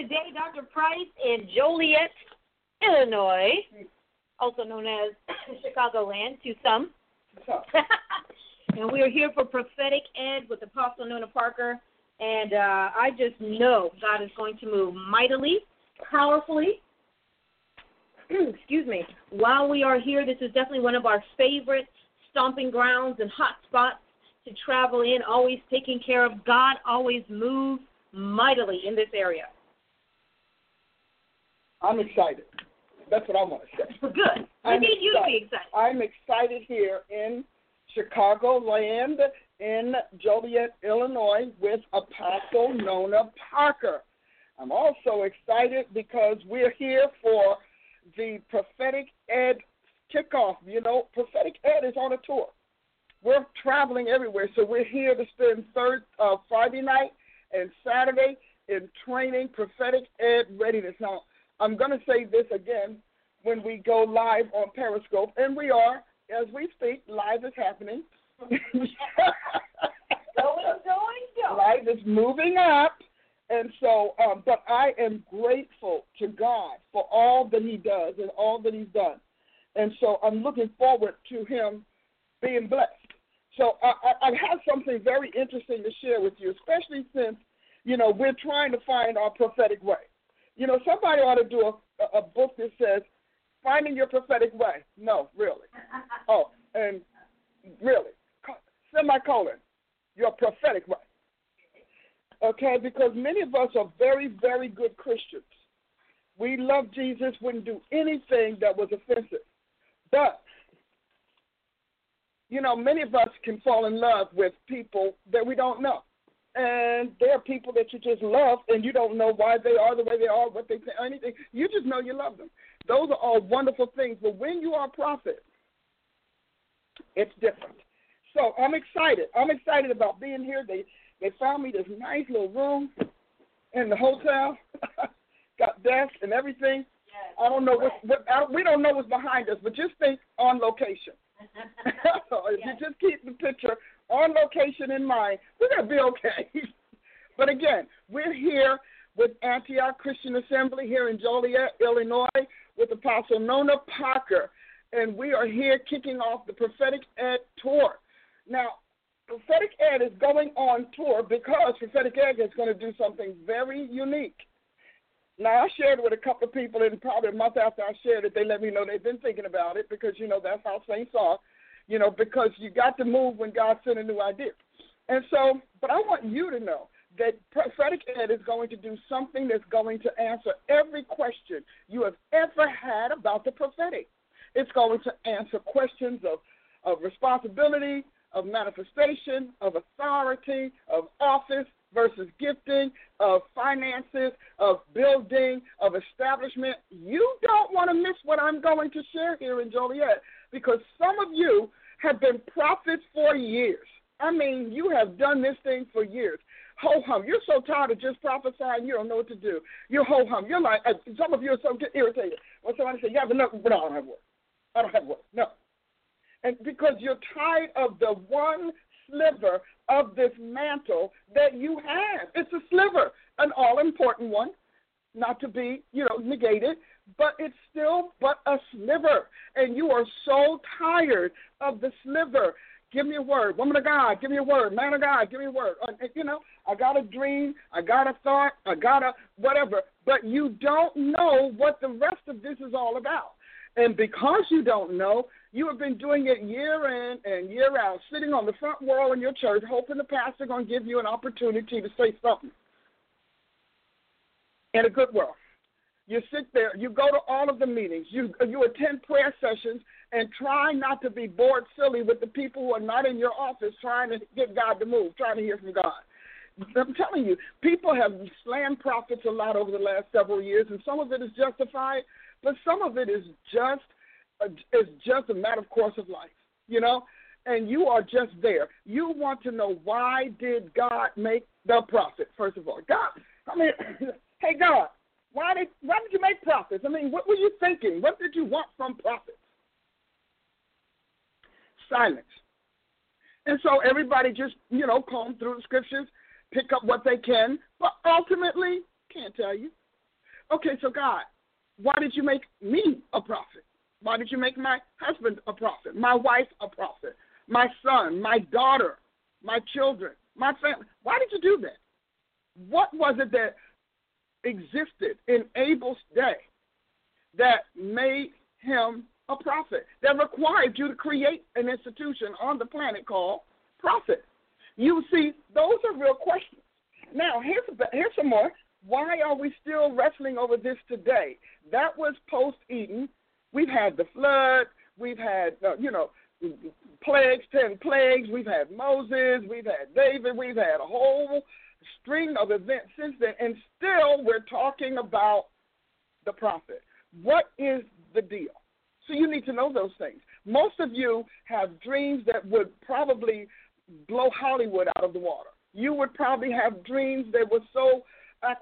Today, Dr. Price in Joliet, Illinois, also known as Chicagoland to some. and we are here for Prophetic Ed with Apostle Nona Parker. And uh, I just know God is going to move mightily, powerfully. Excuse me. While we are here, this is definitely one of our favorite stomping grounds and hot spots to travel in, always taking care of. God always moves mightily in this area. I'm excited. That's what I want to say. Good. I need you to be excited. I'm excited here in Chicago land in Joliet, Illinois with Apostle Nona Parker. I'm also excited because we're here for the Prophetic Ed kickoff. You know, Prophetic Ed is on a tour. We're traveling everywhere, so we're here to spend third uh, Friday night and Saturday in training Prophetic Ed readiness. Now, I'm going to say this again when we go live on Periscope, and we are, as we speak, live is happening. going, going, going. Live is moving up. And so, um, but I am grateful to God for all that He does and all that He's done. And so I'm looking forward to Him being blessed. So I, I, I have something very interesting to share with you, especially since, you know, we're trying to find our prophetic way. You know, somebody ought to do a, a book that says "Finding Your Prophetic Way." No, really. Oh, and really, semicolon, your prophetic way. Okay, because many of us are very, very good Christians. We love Jesus, wouldn't do anything that was offensive. But, you know, many of us can fall in love with people that we don't know and there are people that you just love and you don't know why they are the way they are, what they say, anything. You just know you love them. Those are all wonderful things. But when you are a prophet, it's different. So I'm excited. I'm excited about being here. They they found me this nice little room in the hotel. Got desk and everything. Yes. I don't know what, what I, we don't know what's behind us, but just think on location. so if yes. you just keep the picture on location in mind, we're going to be okay. but again, we're here with Antioch Christian Assembly here in Joliet, Illinois, with Apostle Nona Parker, and we are here kicking off the Prophetic Ed Tour. Now, Prophetic Ed is going on tour because Prophetic Ed is going to do something very unique. Now, I shared with a couple of people, and probably a month after I shared it, they let me know they've been thinking about it because, you know, that's how saints are you know, because you got to move when God sent a new idea. And so, but I want you to know that prophetic ed is going to do something that's going to answer every question you have ever had about the prophetic. It's going to answer questions of, of responsibility, of manifestation, of authority, of office versus gifting, of finances, of building, of establishment. You don't want to miss what I'm going to share here in Joliet because some of you have been prophets for years. I mean, you have done this thing for years. Ho hum. You're so tired of just prophesying, you don't know what to do. You're ho hum. You're like, uh, some of you are so irritated. When somebody says, You have enough, but I don't have work. I don't have work. No. And because you're tired of the one sliver of this mantle that you have. It's a sliver, an all important one, not to be, you know, negated, but it's still but a sliver. And you are so tired of the sliver. Give me a word. Woman of God, give me a word. Man of God, give me a word. Uh, you know, I got a dream, I got a thought, I got a whatever, but you don't know what the rest of this is all about. And because you don't know, you have been doing it year in and year out, sitting on the front row in your church, hoping the pastor going to give you an opportunity to say something in a good world. You sit there, you go to all of the meetings, you you attend prayer sessions, and try not to be bored silly with the people who are not in your office trying to get God to move, trying to hear from God. I'm telling you, people have slammed prophets a lot over the last several years, and some of it is justified, but some of it is just a, is just a matter of course of life, you know. And you are just there. You want to know why did God make the prophet? First of all, God. I mean, hey God, why did why did you make prophets? I mean, what were you thinking? What did you want from prophets? Silence. And so everybody just, you know, comb through the scriptures, pick up what they can, but ultimately, can't tell you. Okay, so God, why did you make me a prophet? Why did you make my husband a prophet, my wife a prophet, my son, my daughter, my children, my family? Why did you do that? What was it that existed in Abel's day that made him a prophet that required you to create an institution on the planet called prophet. You see, those are real questions. Now, here's here's some more. Why are we still wrestling over this today? That was post Eden. We've had the flood. We've had, uh, you know, plagues, ten plagues. We've had Moses. We've had David. We've had a whole string of events since then, and still we're talking about the prophet. What is the deal? So you need to know those things. Most of you have dreams that would probably blow Hollywood out of the water. You would probably have dreams that were so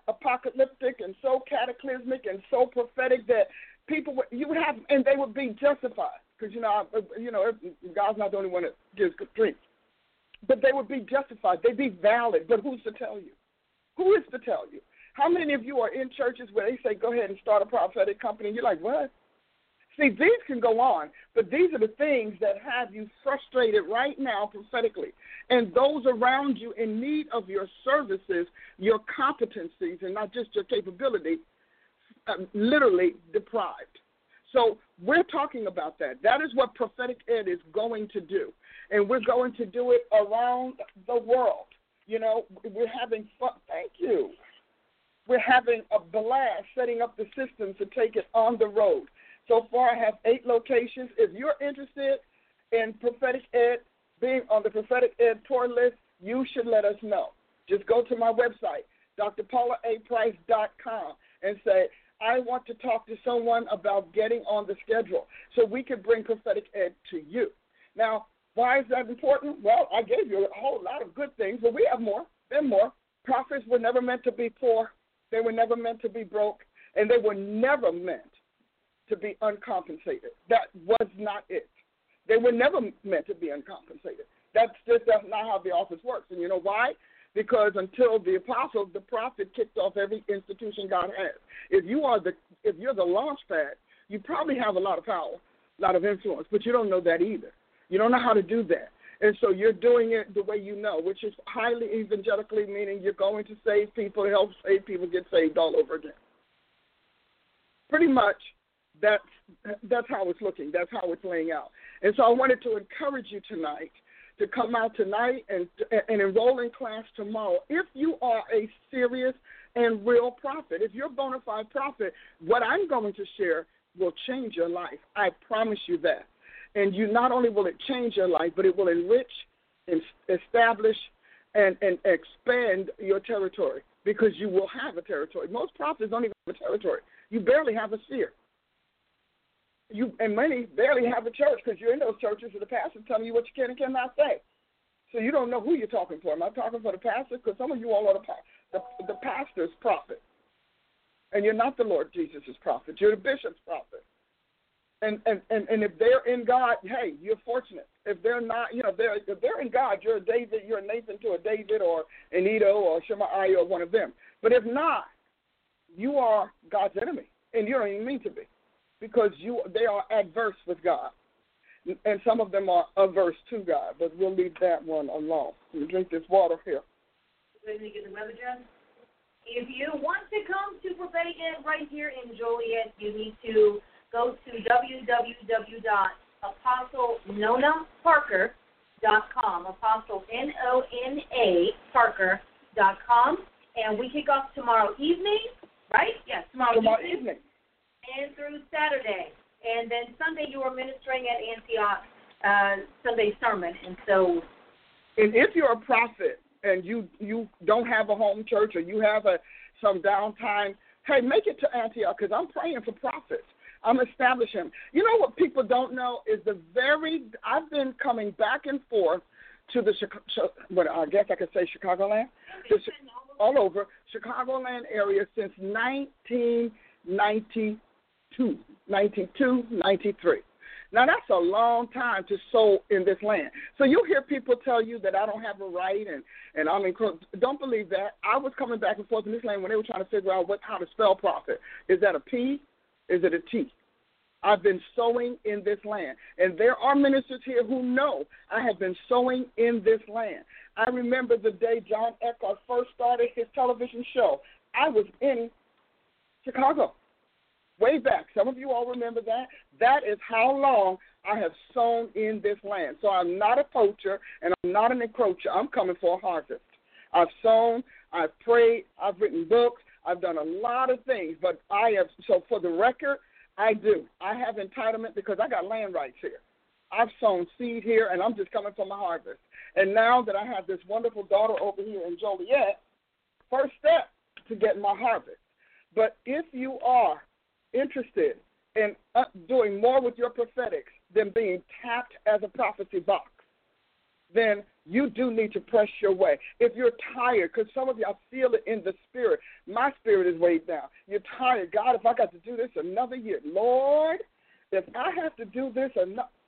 apocalyptic and so cataclysmic and so prophetic that people would you would have and they would be justified because you know you know God's not the only one that gives good dreams, but they would be justified. They'd be valid. But who's to tell you? Who is to tell you? How many of you are in churches where they say go ahead and start a prophetic company? And you're like, what? See, these can go on, but these are the things that have you frustrated right now prophetically. And those around you in need of your services, your competencies, and not just your capability, uh, literally deprived. So we're talking about that. That is what prophetic ed is going to do. And we're going to do it around the world. You know, we're having fun. Thank you. We're having a blast setting up the system to take it on the road. So far, I have eight locations. If you're interested in prophetic ed, being on the prophetic ed tour list, you should let us know. Just go to my website, drpaulaaprice.com, and say, I want to talk to someone about getting on the schedule so we can bring prophetic ed to you. Now, why is that important? Well, I gave you a whole lot of good things, but we have more. There more. Prophets were never meant to be poor, they were never meant to be broke, and they were never meant to be uncompensated. That was not it. They were never meant to be uncompensated. That's just that's not how the office works. And you know why? Because until the apostle, the prophet kicked off every institution God has. If you are the if you're the launch pad, you probably have a lot of power, a lot of influence, but you don't know that either. You don't know how to do that. And so you're doing it the way you know, which is highly evangelically, meaning you're going to save people, help save people get saved all over again. Pretty much that's that's how it's looking. That's how it's laying out. And so I wanted to encourage you tonight to come out tonight and and enroll in class tomorrow. If you are a serious and real prophet, if you're a bona fide prophet, what I'm going to share will change your life. I promise you that. And you not only will it change your life, but it will enrich and establish and, and expand your territory because you will have a territory. Most prophets don't even have a territory. You barely have a sphere you and many barely have a church because you're in those churches where the pastor's telling you what you can and cannot say. So you don't know who you're talking for. Am I talking for the pastor? Because some of you all are the, the the pastor's prophet, and you're not the Lord Jesus' prophet. You're the bishop's prophet. And and and and if they're in God, hey, you're fortunate. If they're not, you know, they're if they're in God, you're a David, you're a Nathan to a David or an Iddo or Shemaiah or one of them. But if not, you are God's enemy, and you don't even mean to be because you they are adverse with God. And some of them are averse to God, but we'll leave that one alone. We drink this water here. Let me get the web address. If you want to come to Prophetic Ed right here in Joliet, you need to go to www.apostlenona.parker.com. Apostle N O N A Parker.com. And we kick off tomorrow evening, right? Yes, tomorrow, tomorrow evening. evening and through Saturday. And then Sunday you are ministering at Antioch uh, Sunday sermon. And so. And if you're a prophet and you you don't have a home church or you have a some downtime, hey, make it to Antioch because I'm praying for prophets. I'm establishing. You know what people don't know is the very I've been coming back and forth to the Chicago. what I guess I could say Chicagoland, the, all over Chicagoland area since 1992, 92, 93. Now that's a long time to sow in this land. So you hear people tell you that I don't have a right and and I'm in. Don't believe that. I was coming back and forth in this land when they were trying to figure out what how to spell prophet. Is that a P? Is it a T? I've been sowing in this land. And there are ministers here who know I have been sowing in this land. I remember the day John Eckhardt first started his television show. I was in Chicago way back. Some of you all remember that. That is how long I have sown in this land. So I'm not a poacher and I'm not an encroacher. I'm coming for a harvest. I've sown, I've prayed, I've written books, I've done a lot of things, but I have, so for the record, I do. I have entitlement because I got land rights here. I've sown seed here and I'm just coming for my harvest. And now that I have this wonderful daughter over here in Joliet, first step to get my harvest. But if you are interested in uh, doing more with your prophetics than being tapped as a prophecy box, then you do need to press your way. If you're tired, because some of y'all feel it in the spirit, my spirit is weighed down. You're tired. God, if I got to do this another year, Lord, if I have to do this,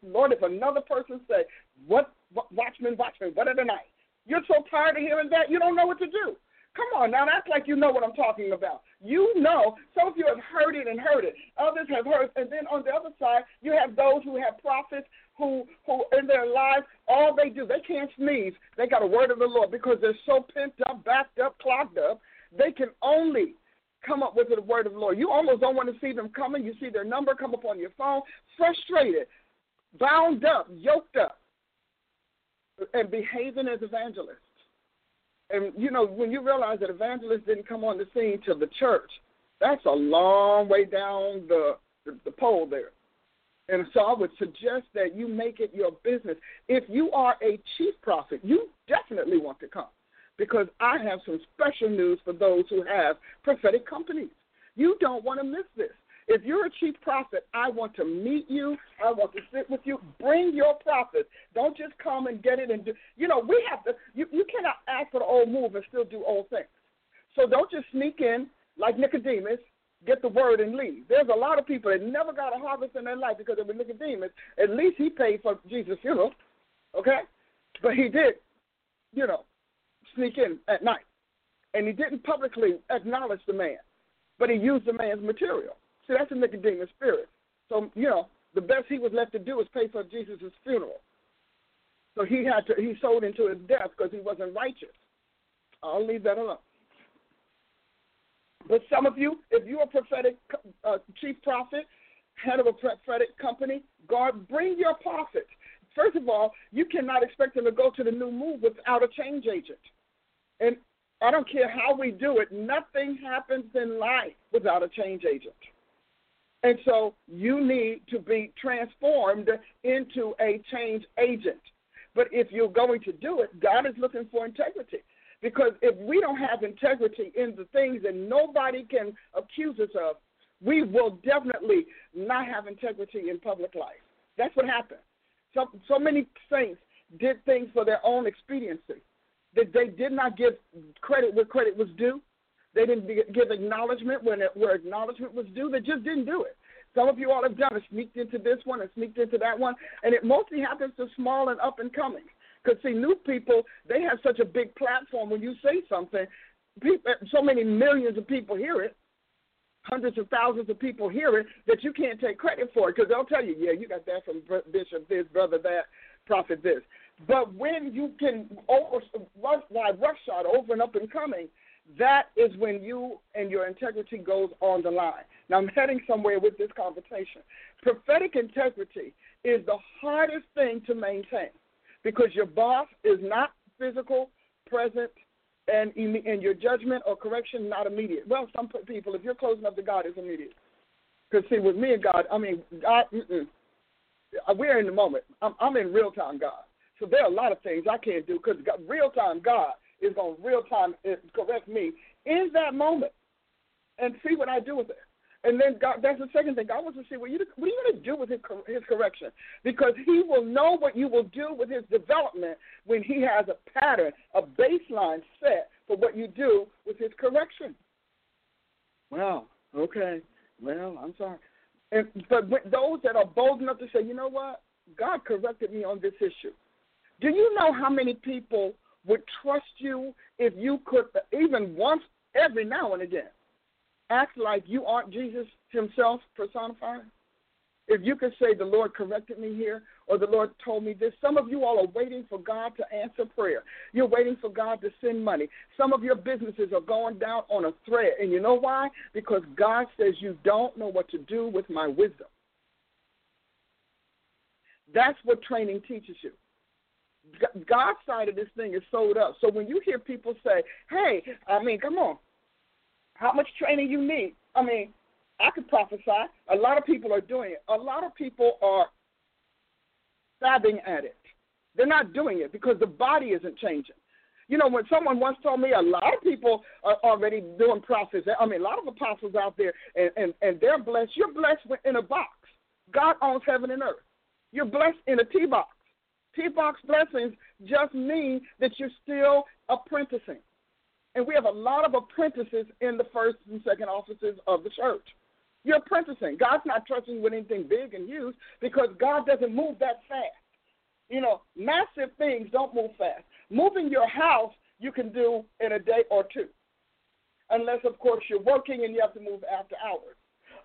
Lord, if another person say, what, what watchman, watchman, what are the night? You're so tired of hearing that, you don't know what to do. Come on now, that's like you know what I'm talking about. You know, some of you have heard it and heard it. Others have heard, and then on the other side, you have those who have prophets who who in their lives all they do they can't sneeze. They got a word of the Lord because they're so pent up, backed up, clogged up. They can only come up with the word of the Lord. You almost don't want to see them coming. You see their number come up on your phone, frustrated, bound up, yoked up, and behaving as evangelists. And you know, when you realize that evangelists didn't come on the scene till the church, that's a long way down the the, the pole there. And so I would suggest that you make it your business. If you are a chief prophet, you definitely want to come because I have some special news for those who have prophetic companies. You don't want to miss this. If you're a chief prophet, I want to meet you. I want to sit with you. Bring your prophet. Don't just come and get it and do. You know, we have to. You, you cannot ask for the old move and still do old things. So don't just sneak in like Nicodemus get the word and leave. There's a lot of people that never got a harvest in their life because they were Nicodemus. At least he paid for Jesus' funeral, okay? But he did, you know, sneak in at night. And he didn't publicly acknowledge the man, but he used the man's material. See, that's a Nicodemus spirit. So, you know, the best he was left to do was pay for Jesus' funeral. So he had to, he sold into his death because he wasn't righteous. I'll leave that alone. But some of you, if you're a prophetic uh, chief prophet, head of a prophetic company, God, bring your prophets. First of all, you cannot expect them to go to the new move without a change agent. And I don't care how we do it, nothing happens in life without a change agent. And so you need to be transformed into a change agent. But if you're going to do it, God is looking for integrity. Because if we don't have integrity in the things that nobody can accuse us of, we will definitely not have integrity in public life. That's what happened. So, so many saints did things for their own expediency. That they did not give credit where credit was due. They didn't give acknowledgement when it, where acknowledgement was due. They just didn't do it. Some of you all have done it, sneaked into this one and sneaked into that one, and it mostly happens to small and up and coming. Because see, new people they have such a big platform. When you say something, people, so many millions of people hear it, hundreds of thousands of people hear it that you can't take credit for it because they'll tell you, yeah, you got that from Bishop this, brother that, prophet this. But when you can over rush, wide roughshod over and up and coming, that is when you and your integrity goes on the line. Now I'm heading somewhere with this conversation. Prophetic integrity is the hardest thing to maintain because your boss is not physical, present, and in your judgment or correction not immediate. Well, some people, if you're close enough to God, it's immediate. Because see, with me and God, I mean, God, mm-mm. Uh, we're in the moment. I'm, I'm in real time God. So there are a lot of things I can't do because real time God is going real time uh, correct me in that moment and see what I do with it. And then God, that's the second thing. God wants to see what, you, what are you going to do with his, his correction? Because he will know what you will do with his development when he has a pattern, a baseline set for what you do with his correction. Well, okay. Well, I'm sorry. And, but those that are bold enough to say, you know what? God corrected me on this issue. Do you know how many people would trust you if you could, even once, every now and again, act like you aren't Jesus himself personified? If you could say, The Lord corrected me here, or the Lord told me this. Some of you all are waiting for God to answer prayer. You're waiting for God to send money. Some of your businesses are going down on a thread. And you know why? Because God says, You don't know what to do with my wisdom. That's what training teaches you. God's side of this thing is sold up. So when you hear people say, "Hey, I mean, come on, how much training you need?" I mean, I could prophesy. A lot of people are doing it. A lot of people are stabbing at it. They're not doing it because the body isn't changing. You know, when someone once told me a lot of people are already doing prophets. I mean, a lot of apostles out there, and, and, and they're blessed. You're blessed in a box. God owns heaven and earth. You're blessed in a T box. T box blessings just mean that you're still apprenticing. And we have a lot of apprentices in the first and second offices of the church. You're apprenticing. God's not trusting you with anything big and huge because God doesn't move that fast. You know, massive things don't move fast. Moving your house, you can do in a day or two. Unless, of course, you're working and you have to move after hours.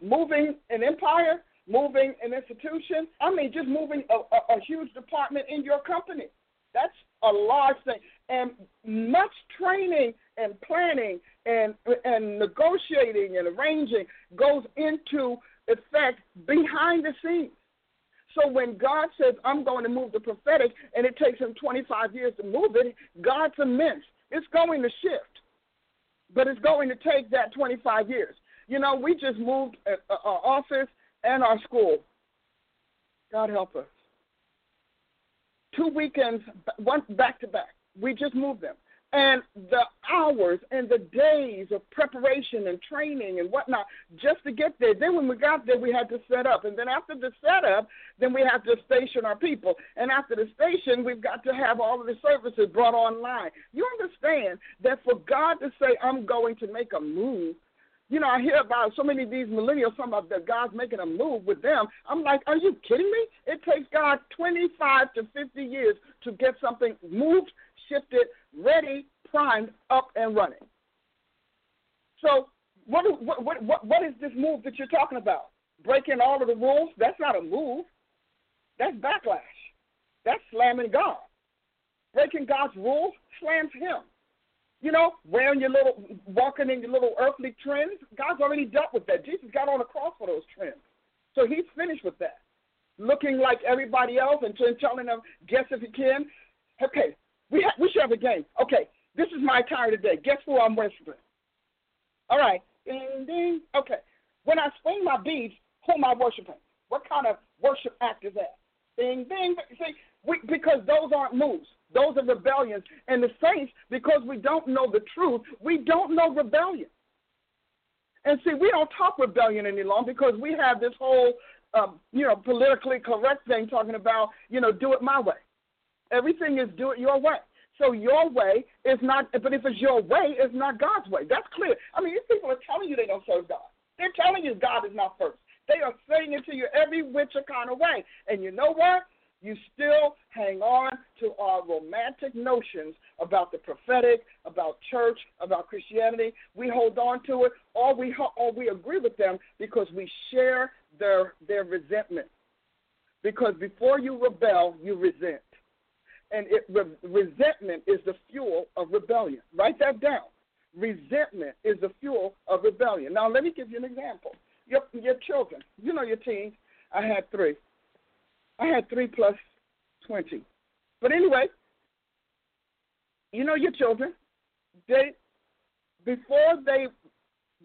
Moving an empire, moving an institution. I mean, just moving a, a, a huge department in your company. That's a large thing. And much training and planning and and negotiating and arranging goes into effect behind the scenes. So when God says, I'm going to move the prophetic, and it takes him 25 years to move it, God's immense. It's going to shift, but it's going to take that 25 years. You know, we just moved our office and our school. God help us. Two weekends, one back to back. We just moved them. And the hours and the days of preparation and training and whatnot just to get there. Then when we got there, we had to set up. And then after the setup, then we have to station our people. And after the station, we've got to have all of the services brought online. You understand that for God to say, I'm going to make a move, you know, I hear about so many of these millennials talking about that God's making a move with them. I'm like, are you kidding me? It takes God 25 to 50 years to get something moved, shifted, ready, primed, up and running. So, what, what, what, what is this move that you're talking about? Breaking all of the rules? That's not a move. That's backlash. That's slamming God. Breaking God's rules slams Him. You know, wearing your little, walking in your little earthly trends. God's already dealt with that. Jesus got on the cross for those trends. So he's finished with that. Looking like everybody else and telling them, guess if you can. Okay, we, ha- we should have a game. Okay, this is my attire today. Guess who I'm worshiping? All right. Ding, ding. Okay. When I swing my beads, who am I worshiping? What kind of worship act is that? Ding, ding. See, we, because those aren't moves. Those are rebellions. And the saints, because we don't know the truth, we don't know rebellion. And see, we don't talk rebellion any longer because we have this whole, um, you know, politically correct thing talking about, you know, do it my way. Everything is do it your way. So your way is not, but if it's your way, it's not God's way. That's clear. I mean, these people are telling you they don't serve God. They're telling you God is not first. They are saying it to you every which kind of way. And you know what? You still hang on to our romantic notions about the prophetic, about church, about Christianity. We hold on to it, or we or we agree with them because we share their their resentment. Because before you rebel, you resent and it, re- resentment is the fuel of rebellion. Write that down. Resentment is the fuel of rebellion. Now, let me give you an example. Your, your children, you know your teens. I had three. I had three plus 20. But anyway, you know your children. They, before they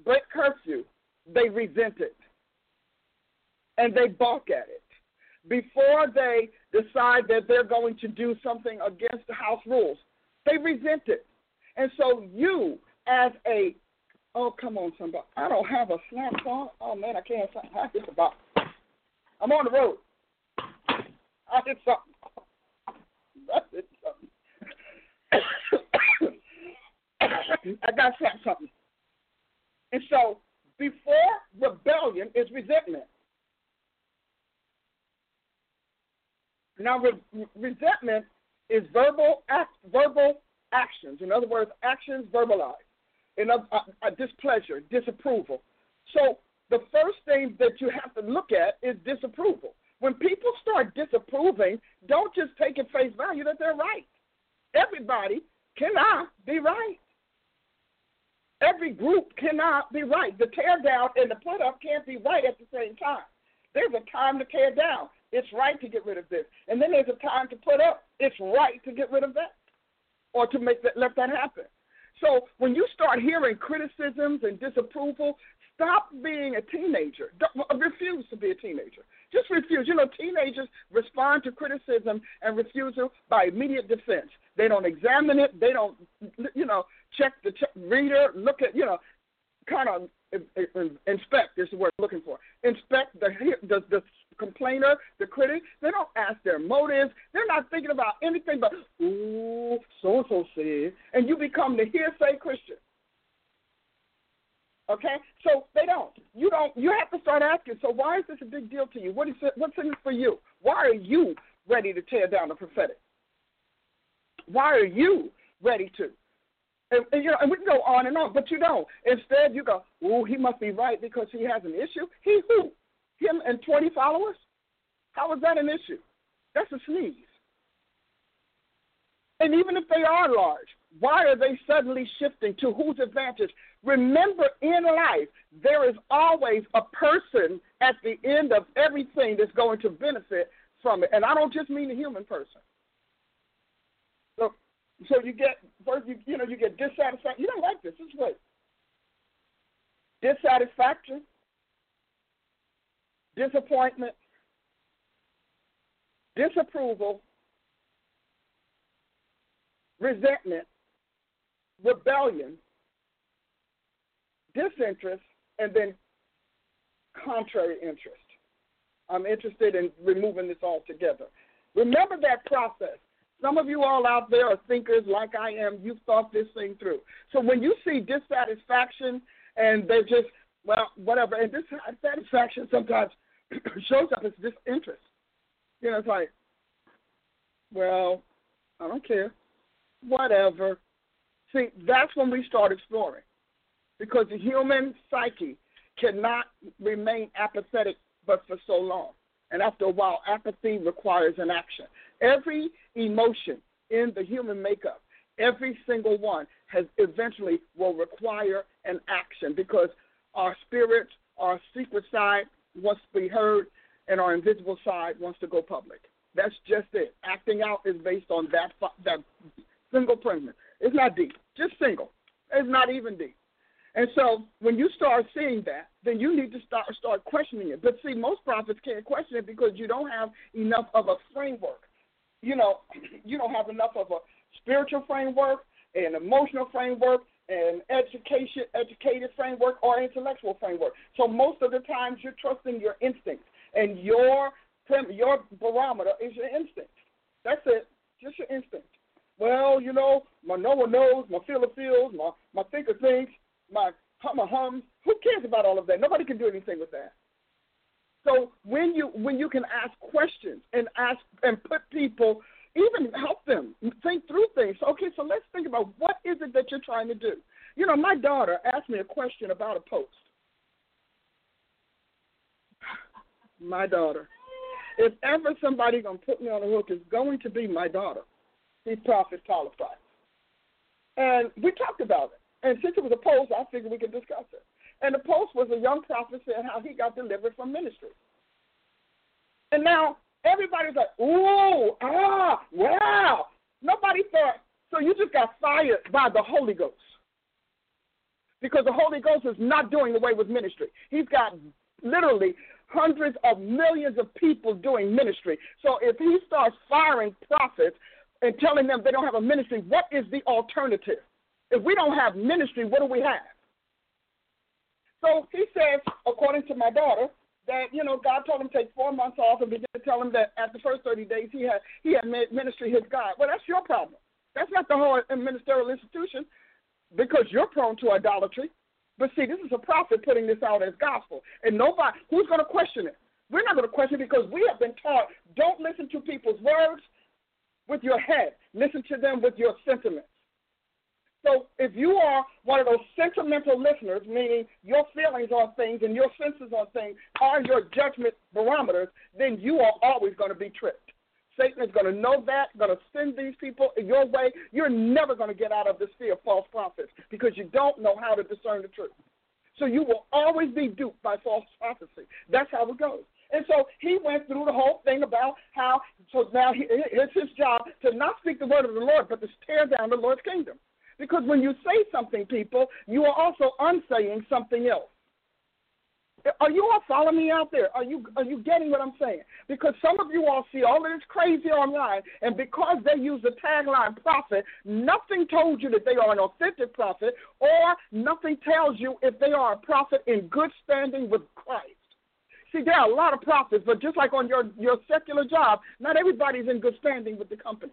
break curfew, they resent it. And they balk at it before they decide that they're going to do something against the house rules. They resent it. And so you, as a, oh, come on, somebody. I don't have a snap phone. Oh, man, I can't. I hit the box. I'm on the road. I hit something. I hit something. I got something. And so before rebellion is resentment. Now, re- resentment is verbal act, verbal actions. In other words, actions verbalized. In other, uh, uh, displeasure, disapproval. So the first thing that you have to look at is disapproval. When people start disapproving, don't just take at face value that they're right. Everybody cannot be right. Every group cannot be right. The tear down and the put up can't be right at the same time. There's a time to tear down. It's right to get rid of this. And then there's a time to put up. It's right to get rid of that or to make that let that happen. So when you start hearing criticisms and disapproval, stop being a teenager. Don't, refuse to be a teenager. Just refuse. You know, teenagers respond to criticism and refusal by immediate defense. They don't examine it. They don't, you know, check the reader, look at, you know, kind of uh, uh, inspect is the word I'm looking for. Inspect the, the the complainer, the critic. They don't ask their motives. They're not thinking about anything but ooh, so and so said, and you become the hearsay Christian. Okay, so they don't. You don't. You have to start asking. So why is this a big deal to you? What is it? What's in it for you? Why are you ready to tear down the prophetic? Why are you ready to? And, and, you know, and we can go on and on, but you don't. Instead, you go, "Oh, he must be right because he has an issue." He who? Him and twenty followers? How is that an issue? That's a sneeze. And even if they are large, why are they suddenly shifting to whose advantage? Remember, in life, there is always a person at the end of everything that's going to benefit from it, and I don't just mean the human person. So so you get first, you, you know, you get dissatisfaction. You don't like this. This is what dissatisfaction, disappointment, disapproval, resentment, rebellion, disinterest, and then contrary interest. I'm interested in removing this altogether. Remember that process. Some of you all out there are thinkers like I am. You've thought this thing through. So when you see dissatisfaction and they're just, well, whatever, and dissatisfaction sometimes shows up as disinterest. You know, it's like, well, I don't care. Whatever. See, that's when we start exploring. Because the human psyche cannot remain apathetic but for so long. And after a while, apathy requires an action. Every emotion in the human makeup, every single one, has eventually will require an action because our spirit, our secret side wants to be heard, and our invisible side wants to go public. That's just it. Acting out is based on that that single premise. It's not deep, just single. It's not even deep. And so when you start seeing that, then you need to start start questioning it. But see, most prophets can't question it because you don't have enough of a framework you know, you don't have enough of a spiritual framework, an emotional framework, an education educated framework or intellectual framework. So most of the times you're trusting your instincts and your your barometer is your instinct. That's it, just your instinct. Well, you know, my knower knows, my feeler feels, my my thinker thinks, my hummer hums. Who cares about all of that? Nobody can do anything with that. So when you when you can ask questions and ask and put people even help them think through things. Okay, so let's think about what is it that you're trying to do. You know, my daughter asked me a question about a post. My daughter. If ever somebody gonna put me on the hook, it's going to be my daughter. He's Prophet Price. And we talked about it. And since it was a post, I figured we could discuss it. And the post was a young prophet saying how he got delivered from ministry. And now everybody's like, ooh, ah, wow. Nobody thought, so you just got fired by the Holy Ghost. Because the Holy Ghost is not doing away with ministry. He's got literally hundreds of millions of people doing ministry. So if he starts firing prophets and telling them they don't have a ministry, what is the alternative? If we don't have ministry, what do we have? So he says, according to my daughter, that you know God told him to take four months off and begin to tell him that at the first thirty days he had he had ministry his God. Well, that's your problem. That's not the whole ministerial institution because you're prone to idolatry. But see, this is a prophet putting this out as gospel, and nobody who's going to question it. We're not going to question it because we have been taught don't listen to people's words with your head, listen to them with your sentiments. So if you are one of those sentimental listeners, meaning your feelings on things and your senses on things are your judgment barometers, then you are always going to be tricked. Satan is going to know that, going to send these people your way. You're never going to get out of this fear of false prophets because you don't know how to discern the truth. So you will always be duped by false prophecy. That's how it goes. And so he went through the whole thing about how, so now he, it's his job to not speak the word of the Lord, but to tear down the Lord's kingdom. Because when you say something, people, you are also unsaying something else. Are you all following me out there? Are you are you getting what I'm saying? Because some of you all see all of this crazy online, and because they use the tagline prophet, nothing told you that they are an authentic prophet, or nothing tells you if they are a prophet in good standing with Christ. See, there are a lot of prophets, but just like on your, your secular job, not everybody's in good standing with the company.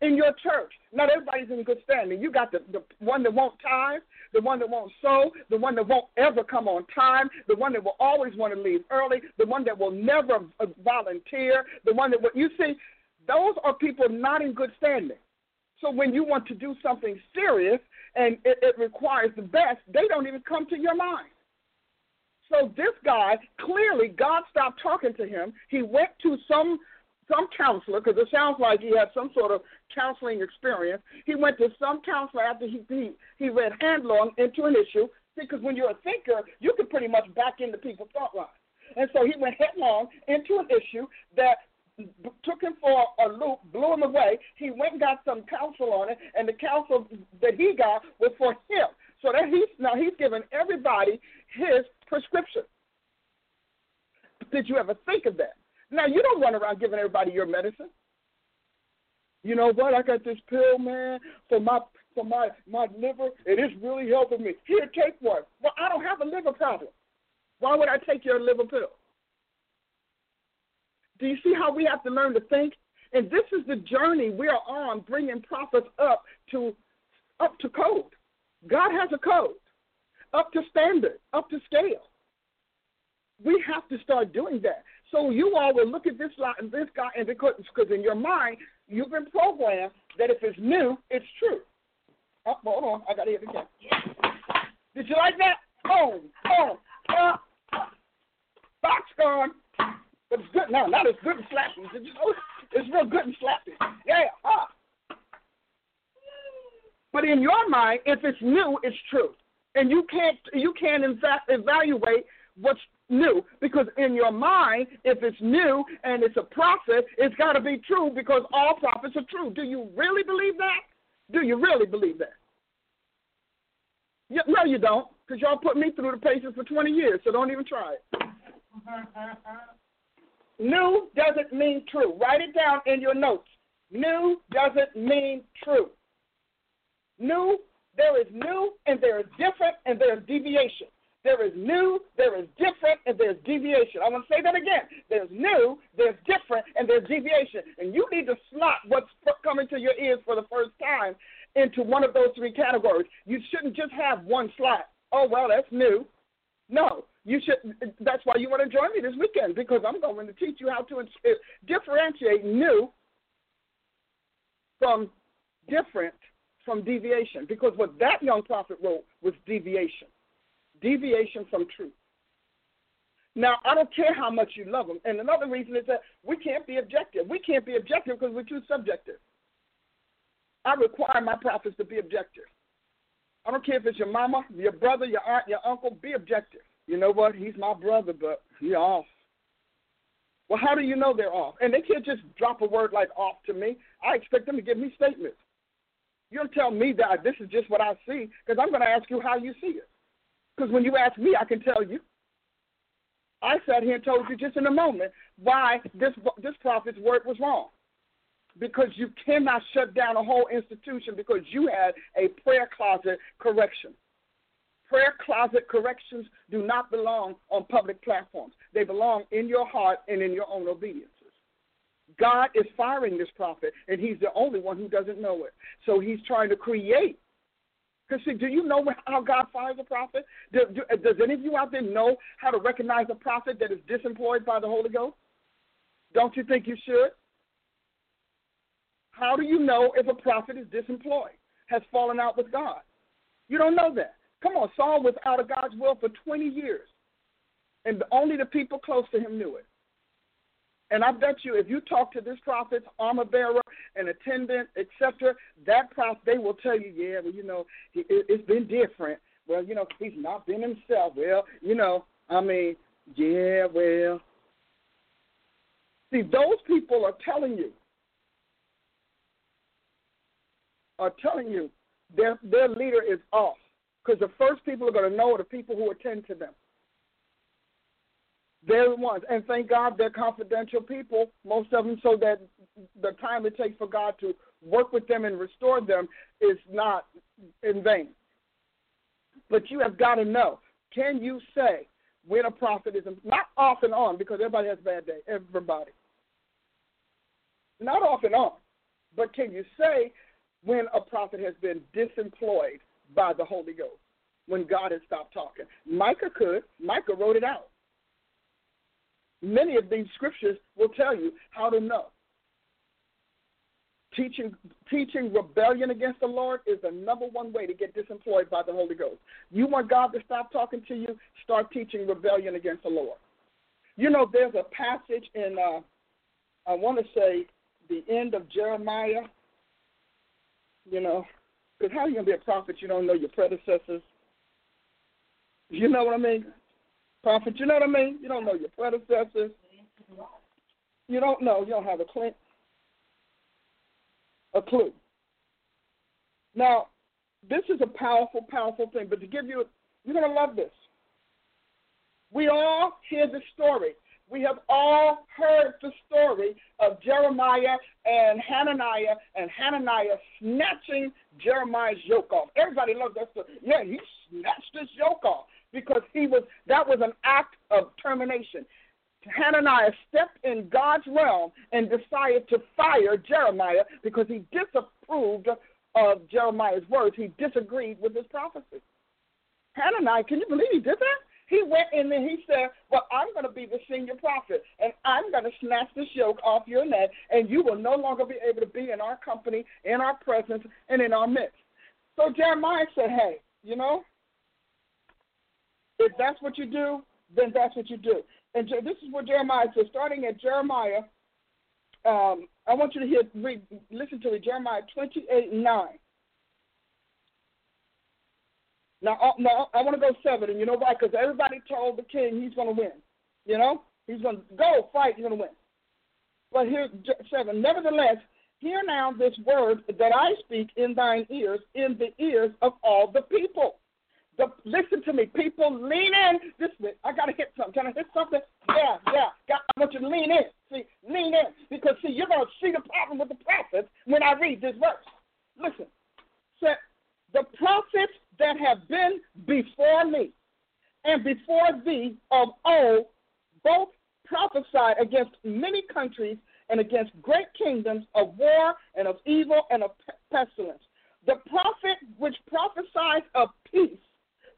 In your church, not everybody's in good standing. You got the, the one that won't tithe, the one that won't sow, the one that won't ever come on time, the one that will always want to leave early, the one that will never uh, volunteer, the one that will, you see, those are people not in good standing. So when you want to do something serious and it, it requires the best, they don't even come to your mind. So this guy, clearly, God stopped talking to him. He went to some some counselor because it sounds like he had some sort of counseling experience. He went to some counselor after he he, he read handlong into an issue because when you're a thinker, you can pretty much back into people's thought lines. And so he went headlong into an issue that took him for a loop, blew him away. He went and got some counsel on it, and the counsel that he got was for him. So that he's now he's giving everybody his prescription. Did you ever think of that? Now you don't run around giving everybody your medicine. You know what? I got this pill, man, for my for my my liver. It is really helping me. Here, take one. Well, I don't have a liver problem. Why would I take your liver pill? Do you see how we have to learn to think? And this is the journey we are on, bringing prophets up to up to code. God has a code, up to standard, up to scale. We have to start doing that. So you all will look at this lot and this guy, and because because in your mind you've been programmed that if it's new, it's true. Oh, hold on, I got to hit the again. Did you like that? Boom, boom, uh, box gone. But it's good now. Not as good and you know? It's real good and slappy. Yeah. Ah. But in your mind, if it's new, it's true, and you can't you can't eva- evaluate what's new because in your mind, if it's new and it's a prophet, it's got to be true because all prophets are true. Do you really believe that? Do you really believe that? No, you don't, because y'all put me through the paces for 20 years, so don't even try it. new doesn't mean true. Write it down in your notes. New doesn't mean true. New, there is new and there is different and there is deviation. There is new, there is different, and there's deviation. I'm going to say that again. There's new, there's different, and there's deviation. And you need to slot what's coming to your ears for the first time into one of those three categories. You shouldn't just have one slot. Oh, well, that's new. No, you should. That's why you want to join me this weekend because I'm going to teach you how to differentiate new from different from deviation. Because what that young prophet wrote was deviation, deviation from truth. Now, I don't care how much you love them. And another reason is that we can't be objective. We can't be objective because we're too subjective. I require my prophets to be objective. I don't care if it's your mama, your brother, your aunt, your uncle, be objective. You know what? He's my brother, but he off. Well, how do you know they're off? And they can't just drop a word like off to me. I expect them to give me statements. You don't tell me that this is just what I see, because I'm going to ask you how you see it. Because when you ask me, I can tell you. I sat here and told you just in a moment why this this prophet's word was wrong. because you cannot shut down a whole institution because you had a prayer closet correction. Prayer closet corrections do not belong on public platforms. They belong in your heart and in your own obediences. God is firing this prophet, and he's the only one who doesn't know it. So he's trying to create. Because, see, do you know how God fires a prophet? Do, do, does any of you out there know how to recognize a prophet that is disemployed by the Holy Ghost? Don't you think you should? How do you know if a prophet is disemployed, has fallen out with God? You don't know that. Come on, Saul was out of God's will for 20 years, and only the people close to him knew it. And I bet you, if you talk to this prophet's armor bearer, and attendant, etc., that prophet, they will tell you, yeah, well, you know, it, it's been different. Well, you know, he's not been himself. Well, you know, I mean, yeah, well. See, those people are telling you are telling you their their leader is off because the first people are going to know are the people who attend to them. They're the ones, and thank God they're confidential people, most of them, so that the time it takes for God to work with them and restore them is not in vain. But you have got to know: can you say when a prophet is not off and on because everybody has a bad day, everybody, not off and on, but can you say when a prophet has been disemployed by the Holy Ghost, when God has stopped talking. Micah could. Micah wrote it out. Many of these scriptures will tell you how to know. Teaching, teaching rebellion against the Lord is the number one way to get disemployed by the Holy Ghost. You want God to stop talking to you? Start teaching rebellion against the Lord. You know, there's a passage in, uh, I want to say, the end of Jeremiah, you know, because how are you going to be a prophet you don't know your predecessors? You know what I mean? Prophet, you know what I mean? You don't know your predecessors. You don't know. You don't have a clue. A clue. Now, this is a powerful, powerful thing. But to give you, you're to love this. We all hear the story we have all heard the story of Jeremiah and Hananiah, and Hananiah snatching Jeremiah's yoke off. Everybody loves that story. Yeah, he snatched his yoke off because he was that was an act of termination. Hananiah stepped in God's realm and decided to fire Jeremiah because he disapproved of Jeremiah's words. He disagreed with his prophecy. Hananiah, can you believe he did that? He went in and he said, Well, I'm going to be the senior prophet, and I'm going to snatch this yoke off your neck, and you will no longer be able to be in our company, in our presence, and in our midst. So Jeremiah said, Hey, you know, if that's what you do, then that's what you do. And this is what Jeremiah says, starting at Jeremiah. Um, I want you to hear, read, listen to it, Jeremiah 28 9. Now, uh, now I want to go seven, and you know why? Because everybody told the king he's going to win. You know, he's going to go fight. He's going to win. But here, seven. Nevertheless, hear now this word that I speak in thine ears, in the ears of all the people. The, listen to me, people. Lean in. This I gotta hit something. Can I hit something? Yeah, yeah. Got, I want you to lean in. See, lean in because see, you're gonna see the problem with the prophets when I read this verse. Listen. Say, the prophets that have been before me and before thee of old both prophesied against many countries and against great kingdoms of war and of evil and of pestilence. The prophet which prophesies of peace,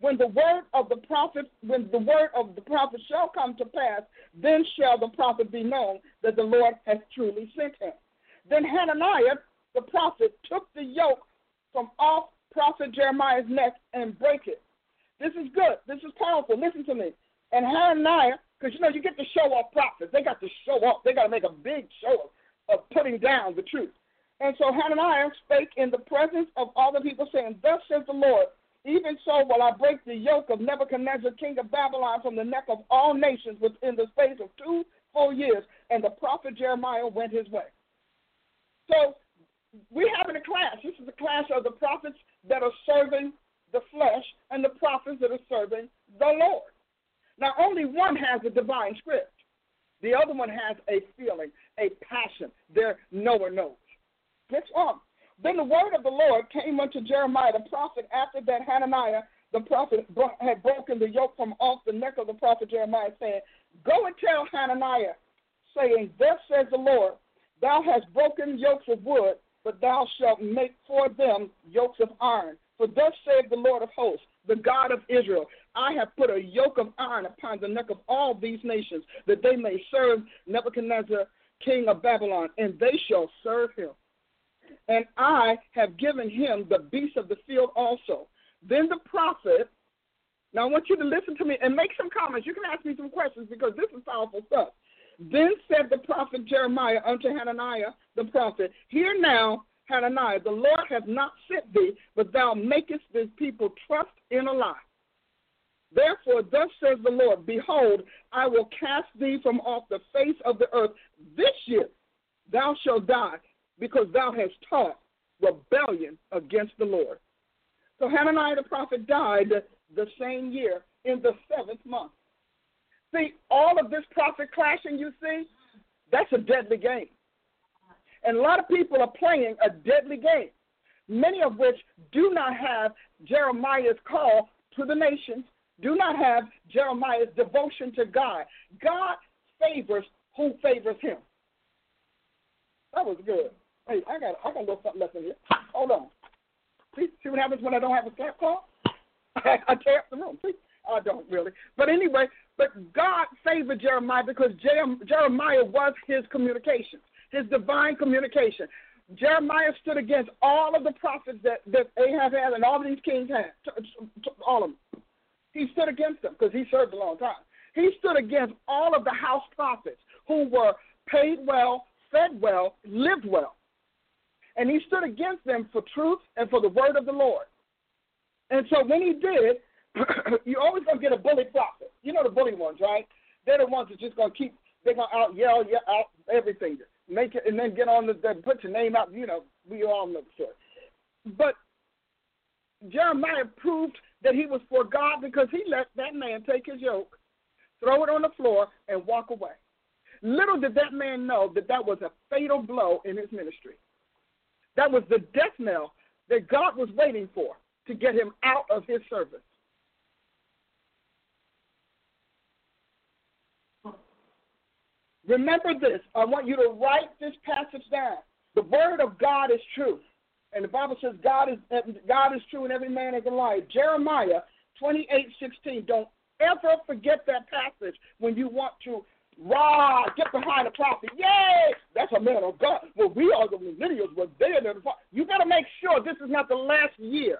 when the word of the prophet, when the word of the prophet shall come to pass, then shall the prophet be known that the Lord has truly sent him. Then Hananiah the prophet took the yoke from off prophet Jeremiah's neck and break it. This is good. This is powerful. Listen to me. And Hananiah, because you know you get to show off prophets. They got to show off. They got to make a big show of, of putting down the truth. And so Hananiah spake in the presence of all the people, saying, Thus says the Lord, even so will I break the yoke of Nebuchadnezzar, king of Babylon, from the neck of all nations within the space of two full years. And the prophet Jeremiah went his way. So we have in a class. This is a class of the prophets that are serving the flesh and the prophets that are serving the Lord. Now, only one has a divine script. The other one has a feeling, a passion. Their knower knows. Guess what? Then the word of the Lord came unto Jeremiah the prophet after that Hananiah the prophet had broken the yoke from off the neck of the prophet Jeremiah, saying, Go and tell Hananiah, saying, Thus says the Lord, Thou hast broken yokes of wood, but thou shalt make for them yokes of iron. For thus saith the Lord of hosts, the God of Israel, I have put a yoke of iron upon the neck of all these nations, that they may serve Nebuchadnezzar, king of Babylon, and they shall serve him. And I have given him the beasts of the field also. Then the prophet, now I want you to listen to me and make some comments. You can ask me some questions because this is powerful stuff. Then said the prophet Jeremiah unto Hananiah the prophet, Hear now, Hananiah, the Lord hath not sent thee, but thou makest this people trust in a lie. Therefore, thus says the Lord, Behold, I will cast thee from off the face of the earth this year. Thou shalt die, because thou hast taught rebellion against the Lord. So Hananiah the prophet died the same year in the seventh month. See, all of this prophet clashing you see, that's a deadly game. And a lot of people are playing a deadly game, many of which do not have Jeremiah's call to the nations, do not have Jeremiah's devotion to God. God favors who favors him. That was good. Hey, I got I got a little something left in here. Hold on. See, see what happens when I don't have a slap call? I, I tear up the room. See? I don't really. But anyway, but God favored Jeremiah because Jeremiah was his communication, his divine communication. Jeremiah stood against all of the prophets that, that Ahab had and all of these kings had, all of them. He stood against them because he served a long time. He stood against all of the house prophets who were paid well, fed well, lived well. And he stood against them for truth and for the word of the Lord. And so when he did, you always gonna get a bully prophet. You know the bully ones, right? They're the ones that just gonna keep they're gonna out yell, yell out everything, make it, and then get on the, put your name out. You know, we all know the story. But Jeremiah proved that he was for God because he let that man take his yoke, throw it on the floor, and walk away. Little did that man know that that was a fatal blow in his ministry. That was the death knell that God was waiting for to get him out of his service. Remember this. I want you to write this passage down. The word of God is true. And the Bible says God is God is true and every man is a liar. Jeremiah 28, 16. Don't ever forget that passage when you want to rah, get behind the prophet. Yay! That's a man of God. Well, we are the millennials. We're there. You got to make sure this is not the last year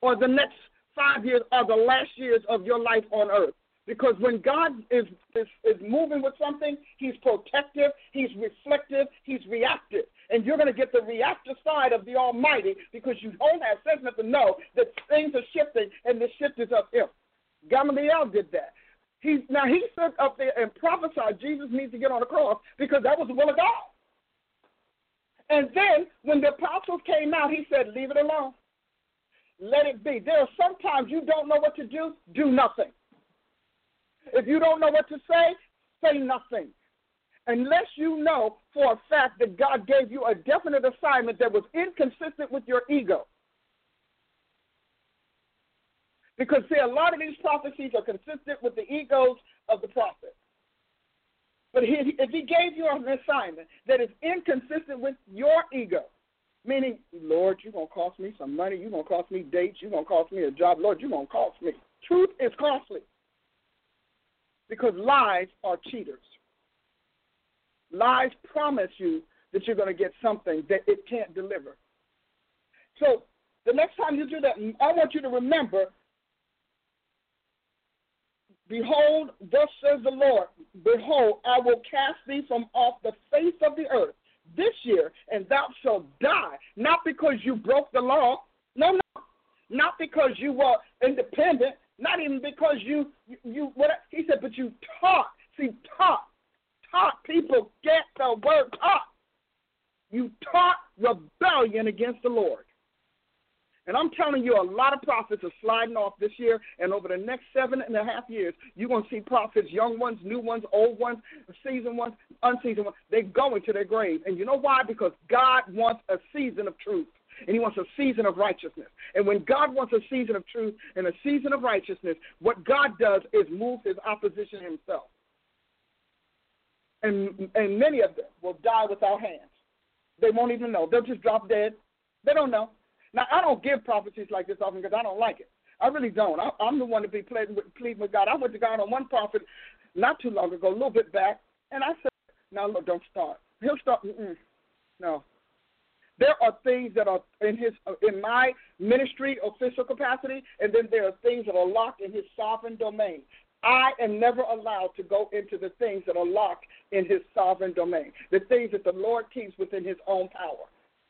or the next five years or the last years of your life on earth. Because when God is, is, is moving with something, He's protective, He's reflective, He's reactive. And you're going to get the reactive side of the Almighty because you don't have sense enough to know that things are shifting and the shift is of Him. Gamaliel did that. Now, he stood up there and prophesied Jesus needs to get on the cross because that was the will of God. And then when the apostles came out, he said, Leave it alone. Let it be. There are sometimes you don't know what to do, do nothing. If you don't know what to say, say nothing. Unless you know for a fact that God gave you a definite assignment that was inconsistent with your ego. Because, see, a lot of these prophecies are consistent with the egos of the prophet. But if he gave you an assignment that is inconsistent with your ego, meaning, Lord, you're going to cost me some money, you're going to cost me dates, you're going to cost me a job, Lord, you're going to cost me. Truth is costly because lies are cheaters. Lies promise you that you're going to get something that it can't deliver. So the next time you do that, I want you to remember Behold, thus says the Lord, Behold, I will cast thee from off the face of the earth this year, and thou shalt die, not because you broke the law, no, no, not because you were independent, not even because you you, what he said, but you taught. See, taught, taught people get the word taught. You taught rebellion against the Lord. And I'm telling you, a lot of prophets are sliding off this year, and over the next seven and a half years, you're going to see prophets, young ones, new ones, old ones, seasoned ones, unseasoned ones. They're going to their grave. And you know why? Because God wants a season of truth, and He wants a season of righteousness. And when God wants a season of truth and a season of righteousness, what God does is move His opposition Himself. And, and many of them will die without hands. They won't even know. They'll just drop dead. They don't know. Now, I don't give prophecies like this often because I don't like it. I really don't. I, I'm the one to be pleading with, pleading with God. I went to God on one prophet not too long ago, a little bit back, and I said, "Now look, don't start." He'll start. Mm-mm. No, there are things that are in his in my ministry official capacity, and then there are things that are locked in his sovereign domain. I am never allowed to go into the things that are locked in his sovereign domain, the things that the Lord keeps within his own power.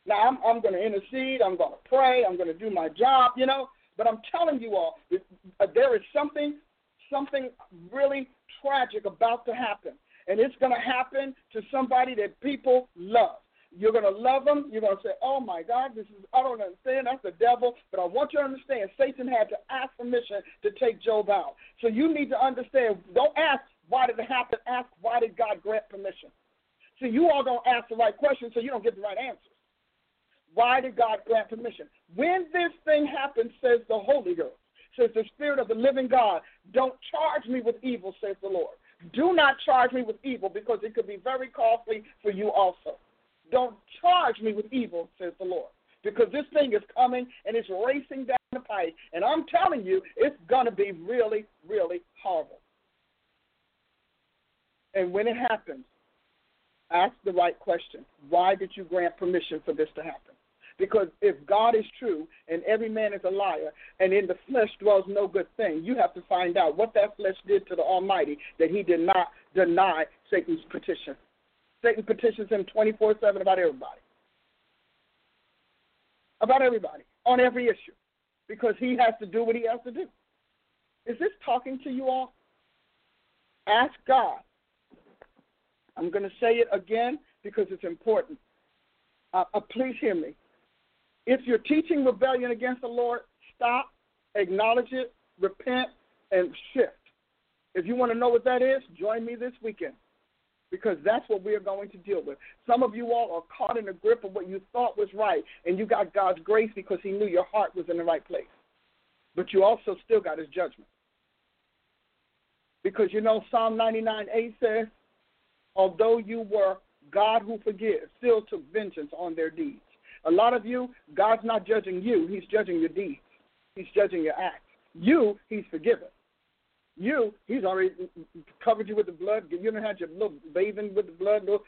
Now, I'm, I'm going to intercede, I'm going to pray, I'm going to do my job, you know, but I'm telling you all, uh, there is something, something really tragic about to happen. And it's going to happen to somebody that people love. You're going to love them. You're going to say, oh my God, this is, I don't understand. That's the devil. But I want you to understand, Satan had to ask permission to take Job out. So you need to understand, don't ask, why did it happen? Ask, why did God grant permission? See, you all don't ask the right question, so you don't get the right answers. Why did God grant permission? When this thing happens, says the Holy Ghost, says the Spirit of the living God, don't charge me with evil, says the Lord. Do not charge me with evil because it could be very costly for you also. Don't charge me with evil, says the Lord, because this thing is coming and it's racing down the pipe. And I'm telling you, it's going to be really, really horrible. And when it happens, ask the right question. Why did you grant permission for this to happen? Because if God is true and every man is a liar, and in the flesh dwells no good thing, you have to find out what that flesh did to the Almighty that he did not deny Satan's petition. Satan petitions him 24 7 about everybody. About everybody, on every issue, because he has to do what he has to do. Is this talking to you all? Ask God. I'm going to say it again because it's important. Uh, uh, please hear me. If you're teaching rebellion against the Lord, stop, acknowledge it, repent, and shift. If you want to know what that is, join me this weekend because that's what we are going to deal with. Some of you all are caught in the grip of what you thought was right, and you got God's grace because He knew your heart was in the right place. But you also still got His judgment. Because you know, Psalm 99 8 says, Although you were God who forgives, still took vengeance on their deeds. A lot of you, God's not judging you, He's judging your deeds. He's judging your acts. You, He's forgiven. You, He's already covered you with the blood. You don't have your little bathing with the blood, little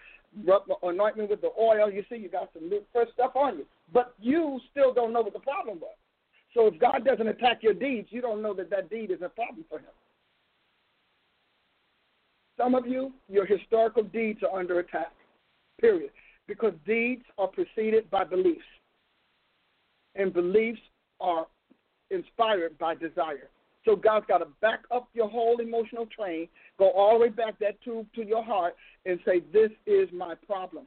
uh, anointment with the oil. You see, you got some new fresh stuff on you. But you still don't know what the problem was. So if God doesn't attack your deeds, you don't know that that deed is a problem for Him. Some of you, your historical deeds are under attack, period because deeds are preceded by beliefs, and beliefs are inspired by desire. So God's got to back up your whole emotional train, go all the way back that tube to your heart, and say, "This is my problem,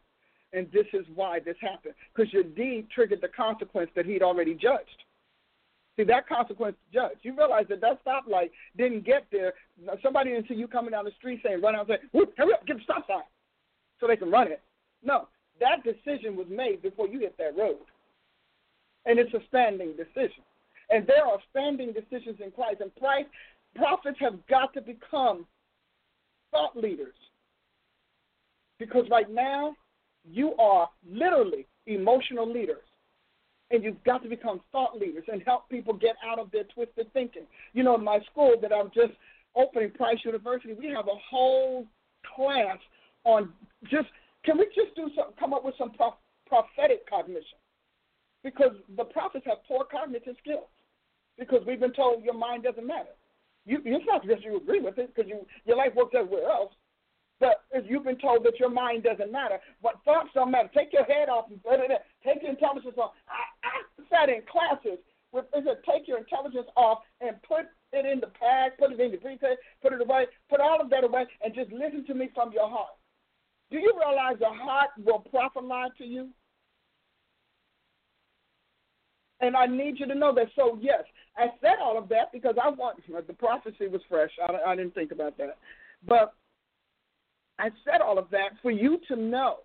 and this is why this happened." Because your deed triggered the consequence that He'd already judged. See, that consequence judged. You realize that that stoplight didn't get there. Somebody didn't see you coming down the street saying, "Run out and say, hurry up, get the stop sign," so they can run it. No, that decision was made before you hit that road. And it's a standing decision. And there are standing decisions in Christ. And Christ, prophets have got to become thought leaders. Because right now, you are literally emotional leaders. And you've got to become thought leaders and help people get out of their twisted thinking. You know, in my school that I'm just opening, Price University, we have a whole class on just can we just do some, come up with some pro- prophetic cognition? Because the prophets have poor cognitive skills. Because we've been told your mind doesn't matter. You, it's not because you agree with it, because you, your life works everywhere else. But you've been told that your mind doesn't matter, what thoughts don't matter. Take your head off and put it in. Take your intelligence off. I, I sat in classes with is it take your intelligence off and put it in the bag, put it in the briefcase, put it away, put all of that away, and just listen to me from your heart. Do you realize the heart will prophesy to you? And I need you to know that. So, yes, I said all of that because I want the prophecy was fresh. I, I didn't think about that. But I said all of that for you to know.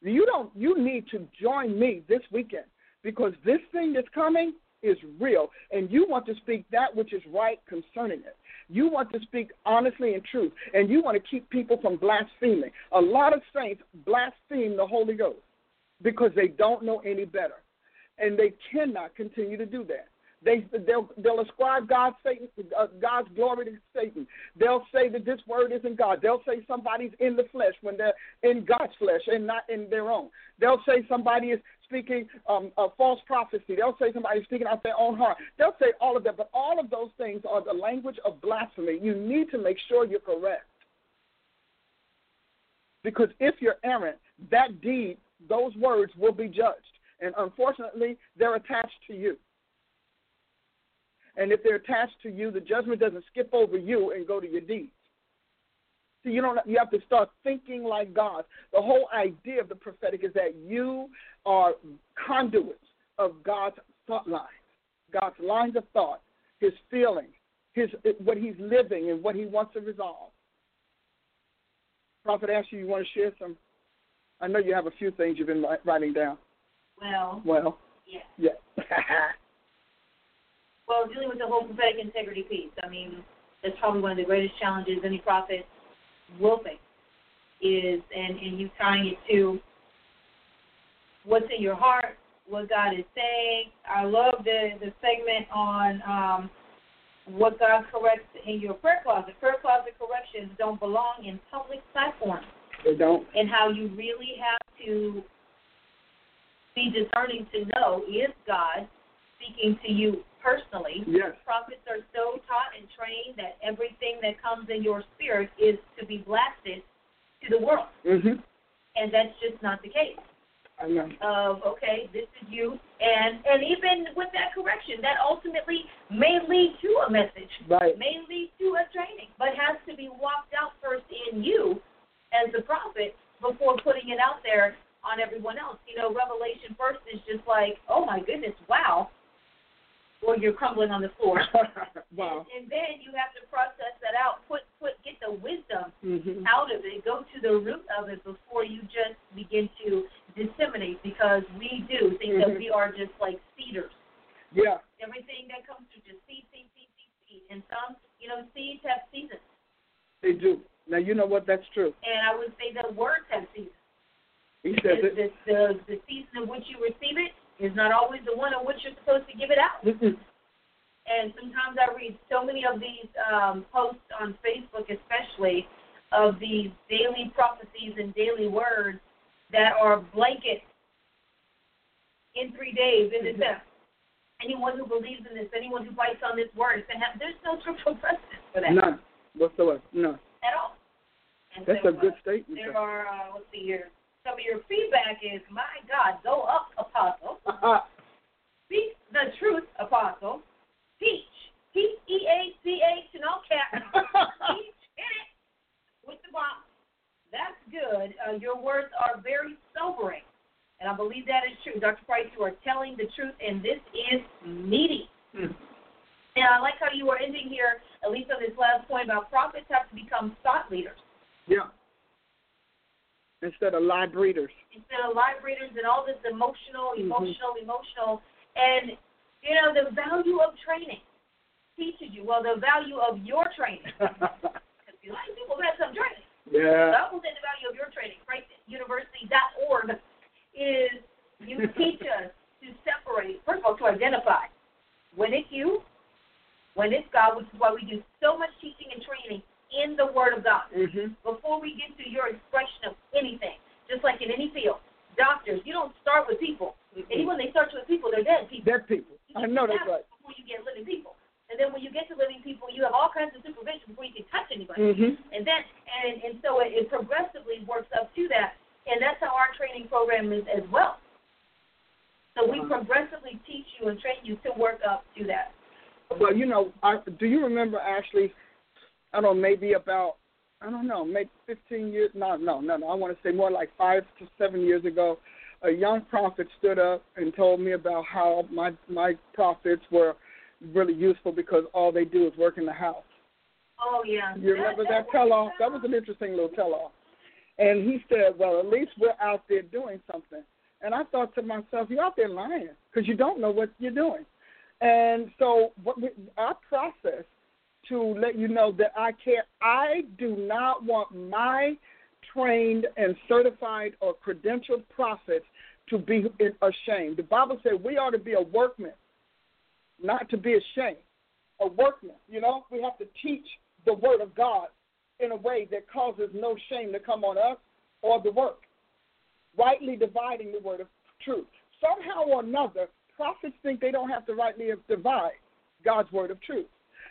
You don't you need to join me this weekend because this thing that's coming is real and you want to speak that which is right concerning it. You want to speak honestly and truth and you want to keep people from blaspheming. A lot of saints blaspheme the Holy Ghost because they don't know any better and they cannot continue to do that. They they'll they'll ascribe God's Satan uh, God's glory to Satan. They'll say that this word isn't God. They'll say somebody's in the flesh when they're in God's flesh and not in their own. They'll say somebody is speaking um, a false prophecy. They'll say somebody's speaking out their own heart. They'll say all of that, but all of those things are the language of blasphemy. You need to make sure you're correct. Because if you're errant, that deed, those words will be judged. And unfortunately, they're attached to you. And if they're attached to you, the judgment doesn't skip over you and go to your deeds. So you don't. You have to start thinking like God. The whole idea of the prophetic is that you are conduits of God's thought lines, God's lines of thought, His feelings, His what He's living and what He wants to resolve. Prophet Ashley, you want to share some? I know you have a few things you've been writing down. Well. Well. Yeah. Yeah. well, dealing with the whole prophetic integrity piece. I mean, that's probably one of the greatest challenges any prophet will face. Is and and you tying it to what's in your heart, what God is saying. I love the the segment on um, what God corrects in your prayer closet. Prayer closet corrections don't belong in public platforms. They don't. And how you really have to be discerning to know is God speaking to you personally. Yes. Prophets are so taught and trained that everything that comes in your spirit is to be blasted to the world. Mm-hmm. And that's just not the case. I know. Of okay, this is you, and and even with that correction, that ultimately may lead to a message, right? May lead to a training, but has to be walked out first in you as the prophet before putting it out there on everyone else. You know, revelation first is just like, oh my goodness, wow, or you're crumbling on the floor. wow. And, and then you have to process that out, put put get the wisdom mm-hmm. out of it, go to the root of it before you just begin to disseminate because we do think mm-hmm. that we are just like seeders. Yeah. Everything that comes through just seed, seed, seed, seed, seed. And some, you know, seeds have seasons. They do. Now you know what that's true. And I would say that words have seasons. He says it. The, the, the season in which you receive it is not always the one in which you're supposed to give it out. Mm-hmm. And sometimes I read so many of these um, posts on Facebook, especially of these daily prophecies and daily words that are blanket in three days in mm-hmm. Anyone who believes in this, anyone who bites on this word, have, there's no scriptural precedent for that. None whatsoever. None. At all. And That's so, a good uh, statement. There are, uh, let's see here, some of your feedback is, my God, go up, apostle. Speak the truth, apostle. Teach. Teach, E-A-C-H, and all caps. Teach in it with the bomb. That's good. Uh, your words are very sobering. And I believe that is true. Dr. Price, you are telling the truth, and this is meaty. Hmm. And I like how you are ending here, at least on this last point, about prophets have to become thought leaders. Yeah. Instead of lie breeders. Instead of lie breeders and all this emotional, emotional, mm-hmm. emotional. And, you know, the value of training teaches you, well, the value of your training. Because lot of people have some training. Yeah. So I will say the value of your training. ChristUniversity.org is you teach us to separate, first of all, to identify when it's you, when it's God, which is why we do so much teaching and training in the Word of God. Mm-hmm. Before we get to your expression of anything, just like in any field, doctors, you don't start with people. Mm-hmm. Anyone they start with people, they're dead people. Dead people. I know that's right. Before you get living people. And then when you get to living people, you have all kinds of supervision before you can touch anybody. Mm-hmm. And then and and so it, it progressively works up to that. And that's how our training program is as well. So we uh-huh. progressively teach you and train you to work up to that. Well, you know, I, do you remember Ashley? I don't know, maybe about I don't know, maybe 15 years. No, no, no, no. I want to say more like five to seven years ago. a young prophet stood up and told me about how my my prophets were really useful because all they do is work in the house. Oh yeah. You remember that tell off? That was an interesting little tell off. And he said, "Well, at least we're out there doing something." And I thought to myself, "You're out there lying because you don't know what you're doing." And so, what we, our process to let you know that I can't. I do not want my trained and certified or credentialed prophets to be ashamed. The Bible said we ought to be a workman, not to be ashamed. A workman, you know, we have to teach the word of God in a way that causes no shame to come on us or the work. Rightly dividing the word of truth. Somehow or another, prophets think they don't have to rightly divide God's word of truth.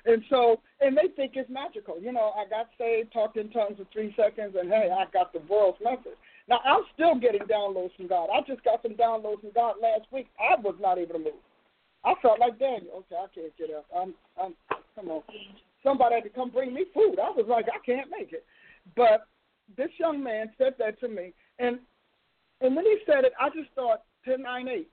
And so, and they think it's magical. You know, I got saved, talked in tongues for three seconds, and hey, I got the world's message. Now, I'm still getting downloads from God. I just got some downloads from God last week. I was not able to move. I felt like Daniel. Okay, I can't get up. I'm, I'm, come on. Somebody had to come bring me food. I was like, I can't make it. But this young man said that to me, and and when he said it, I just thought ten nine eight,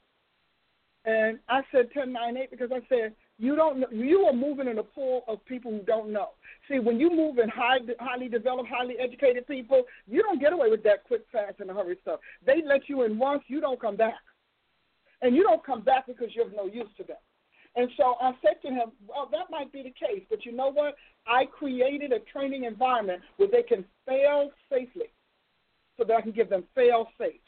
and I said ten nine eight because I said you don't know, you are moving in a pool of people who don't know. See, when you move in high, highly developed, highly educated people, you don't get away with that quick, fast, and hurry stuff. They let you in once, you don't come back, and you don't come back because you're of no use to them. And so I said to him, well, that might be the case, but you know what? I created a training environment where they can fail safely, so that I can give them fail safe.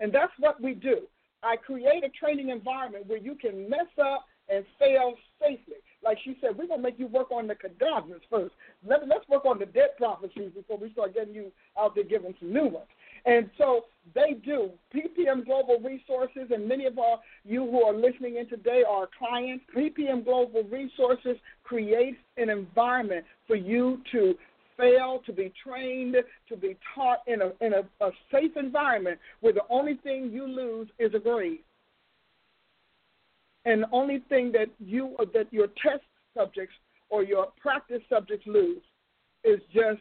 And that's what we do. I create a training environment where you can mess up and fail safely. Like she said, we're gonna make you work on the cadavers first. Let, let's work on the dead prophecies before we start getting you out there giving some new ones. And so they do. PPM Global Resources, and many of our you who are listening in today are clients. PPM Global Resources creates an environment for you to fail, to be trained, to be taught in a in a, a safe environment where the only thing you lose is a grade and the only thing that you or that your test subjects or your practice subjects lose is just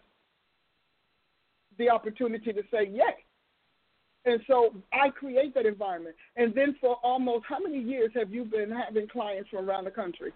the opportunity to say yay. And so I create that environment. And then for almost how many years have you been having clients from around the country?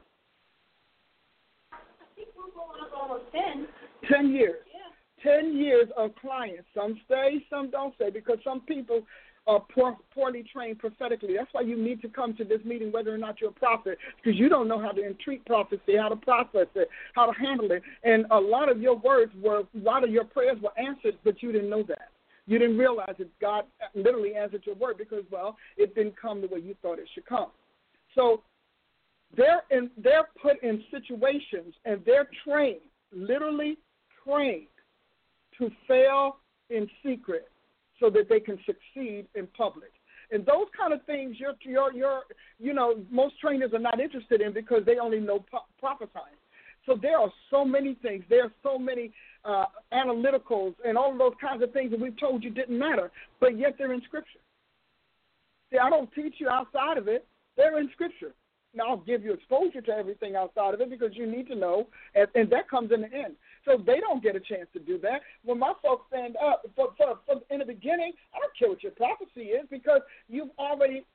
I think we're going up almost ten. Ten years. Yeah. Ten years of clients. Some stay, some don't stay, because some people are poor, poorly trained prophetically. That's why you need to come to this meeting, whether or not you're a prophet, because you don't know how to entreat prophecy, how to process it, how to handle it. And a lot of your words were, a lot of your prayers were answered, but you didn't know that. You didn't realize that God literally answered your word because, well, it didn't come the way you thought it should come. So they're in, they're put in situations and they're trained, literally trained, to fail in secret so that they can succeed in public. And those kind of things, you're, you're, you're, you know, most trainers are not interested in because they only know prophesying. So there are so many things. There are so many uh, analyticals and all of those kinds of things that we've told you didn't matter, but yet they're in Scripture. See, I don't teach you outside of it. They're in Scripture. Now, I'll give you exposure to everything outside of it because you need to know, and, and that comes in the end. So they don't get a chance to do that. When my folks stand up, for, for, for, beginning, I don't care what your prophecy is because you've already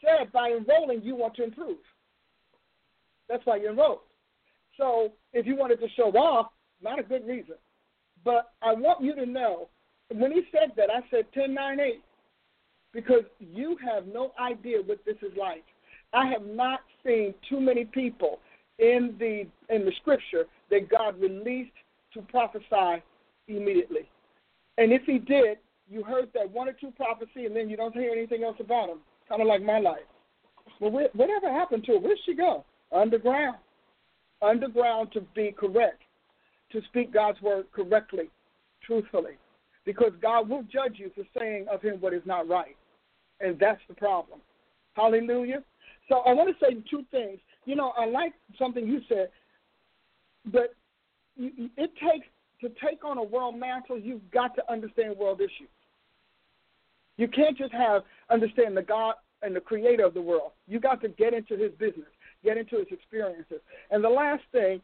said by enrolling you want to improve. That's why you enrolled. So if you wanted to show off, not a good reason. But I want you to know, when he said that, I said 10, 9, 8, because you have no idea what this is like. I have not seen too many people in the in the scripture that God released to prophesy immediately. And if he did, you heard that one or two prophecy and then you don't hear anything else about him. Kind of like my life. Well, whatever happened to her? Where'd she go? Underground. Underground to be correct, to speak God's word correctly, truthfully. Because God will judge you for saying of him what is not right. And that's the problem. Hallelujah. So I want to say two things. You know, I like something you said, but it takes to take on a world mantle. You've got to understand world issues. You can't just have understand the God and the Creator of the world. You got to get into His business, get into His experiences. And the last thing,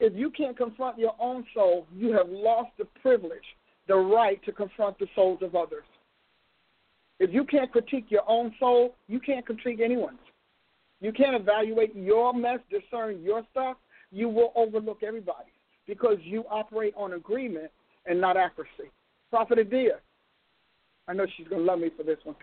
if you can't confront your own soul, you have lost the privilege, the right to confront the souls of others. If you can't critique your own soul, you can't critique anyone's. You can't evaluate your mess, discern your stuff. You will overlook everybody because you operate on agreement and not accuracy. Prophet Adia, I know she's gonna love me for this one.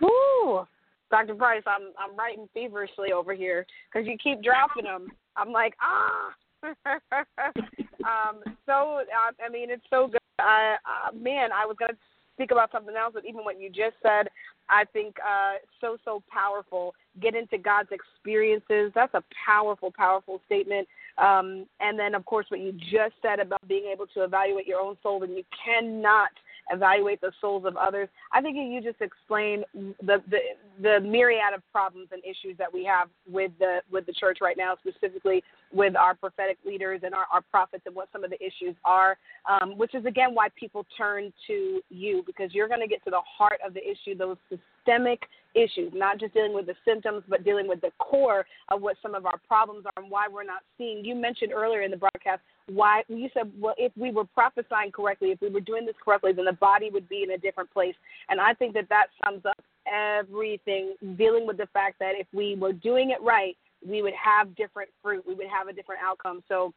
Woo, Dr. Price, I'm I'm writing feverishly over here because you keep dropping them. I'm like ah. um, so uh, I mean, it's so good. Uh, uh, man, I was gonna speak about something else, but even what you just said, I think uh, so so powerful. Get into God's experiences. That's a powerful, powerful statement. Um, and then, of course, what you just said about being able to evaluate your own soul, and you cannot evaluate the souls of others. I think you just explained the, the the myriad of problems and issues that we have with the with the church right now, specifically with our prophetic leaders and our, our prophets and what some of the issues are, um, which is again why people turn to you because you're going to get to the heart of the issue, those systemic issues, not just dealing with the symptoms, but dealing with the core of what some of our problems are and why we're not seeing. You mentioned earlier in the broadcast why you said, well, if we were prophesying correctly, if we were doing this correctly, then the body would be in a different place. And I think that that sums up everything, dealing with the fact that if we were doing it right, we would have different fruit, we would have a different outcome. So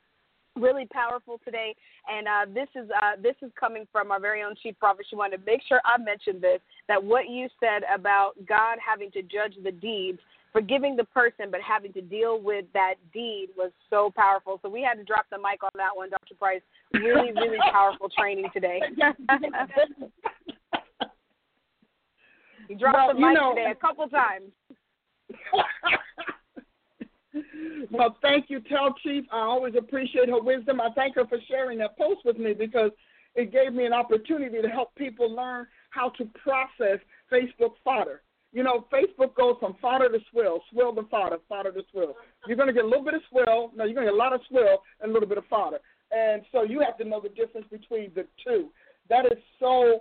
really powerful today. And uh, this is uh, this is coming from our very own chief prophet. She wanted to make sure I mentioned this that what you said about God having to judge the deeds, forgiving the person, but having to deal with that deed was so powerful. So we had to drop the mic on that one, Dr. Price. Really, really powerful training today. you dropped well, the mic know, today a couple times. well, thank you, Tell Chief. I always appreciate her wisdom. I thank her for sharing that post with me because it gave me an opportunity to help people learn how to process Facebook fodder. You know, Facebook goes from fodder to swill, swill to fodder, fodder to swill. You're going to get a little bit of swill. No, you're going to get a lot of swill and a little bit of fodder. And so you have to know the difference between the two. That is so,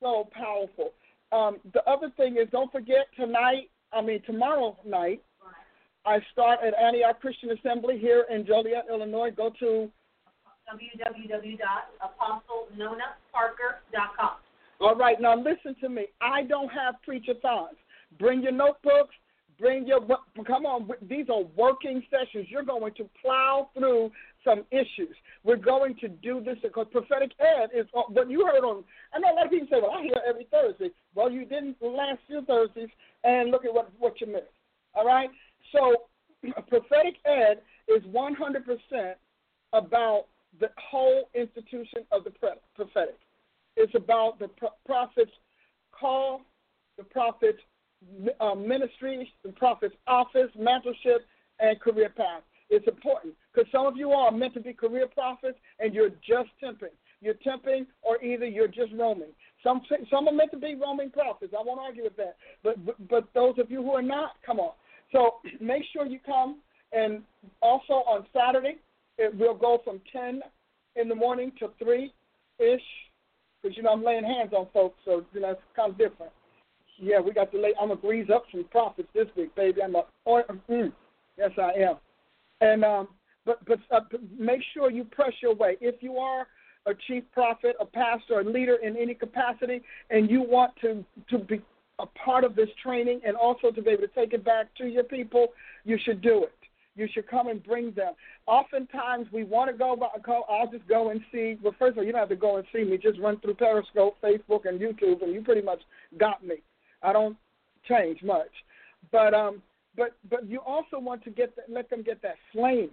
so powerful. Um, the other thing is, don't forget tonight, I mean, tomorrow night, I start at Antioch Christian Assembly here in Joliet, Illinois. Go to www.apostlenonahparker.com. All right, now listen to me. I don't have preacher thons. Bring your notebooks. Bring your come on. These are working sessions. You're going to plow through some issues. We're going to do this because prophetic ed is uh, what you heard on. I know a lot of people say, "Well, I hear every Thursday." Well, you didn't last few Thursdays, and look at what what you missed. All right. So, prophetic ed is 100% about the whole institution of the prophetic. It's about the prophet's call, the prophet's uh, ministry, the prophet's office, mentorship, and career path. It's important because some of you are meant to be career prophets and you're just temping. You're temping, or either you're just roaming. Some some are meant to be roaming prophets. I won't argue with that. But but, but those of you who are not, come on. So make sure you come. And also on Saturday, it will go from 10 in the morning to 3 ish, because, you know, I'm laying hands on folks, so, you know, it's kind of different. Yeah, we got to lay, I'm going to grease up some prophets this week, baby. I'm a, oh, mm, yes, I am. And, um, but, but uh, make sure you press your way. If you are a chief prophet, a pastor, a leader in any capacity, and you want to, to be a part of this training and also to be able to take it back to your people, you should do it. You should come and bring them. Oftentimes, we want to go, I'll just go and see. Well, first of all, you don't have to go and see me. Just run through Periscope, Facebook, and YouTube, and you pretty much got me. I don't change much. But um, but but you also want to get let them get that flame,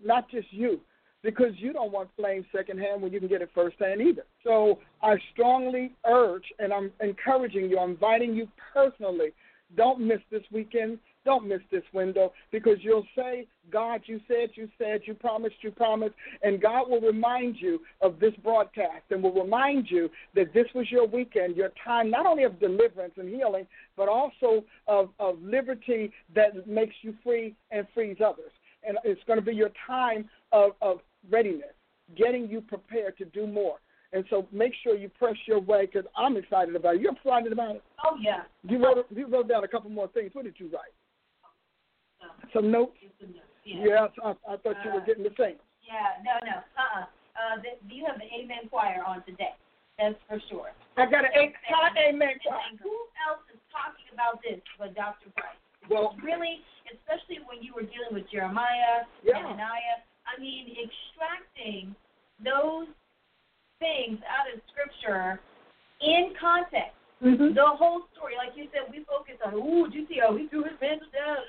not just you because you don't want flame secondhand when you can get it firsthand either. So I strongly urge, and I'm encouraging you, I'm inviting you personally, don't miss this weekend. Don't miss this window because you'll say, God, you said, you said, you promised, you promised, and God will remind you of this broadcast and will remind you that this was your weekend, your time not only of deliverance and healing, but also of, of liberty that makes you free and frees others. And it's going to be your time of, of readiness, getting you prepared to do more. And so make sure you press your way because I'm excited about it. You're excited about it? Oh, yeah. You wrote, you wrote down a couple more things. What did you write? Some notes? Yeah. Yes, I, I thought you were uh, getting the same. Yeah, no, no. Uh-uh. Uh, the, you have the Amen Choir on today. That's for sure. I got an eight. Amen. And who else is talking about this but Dr. Price? Well, really, especially when you were dealing with Jeremiah, Yeah. Hananiah. I mean, extracting those things out of Scripture in context. mhm. The whole story, like you said, we focus on, ooh, did you see how he threw his mantle down?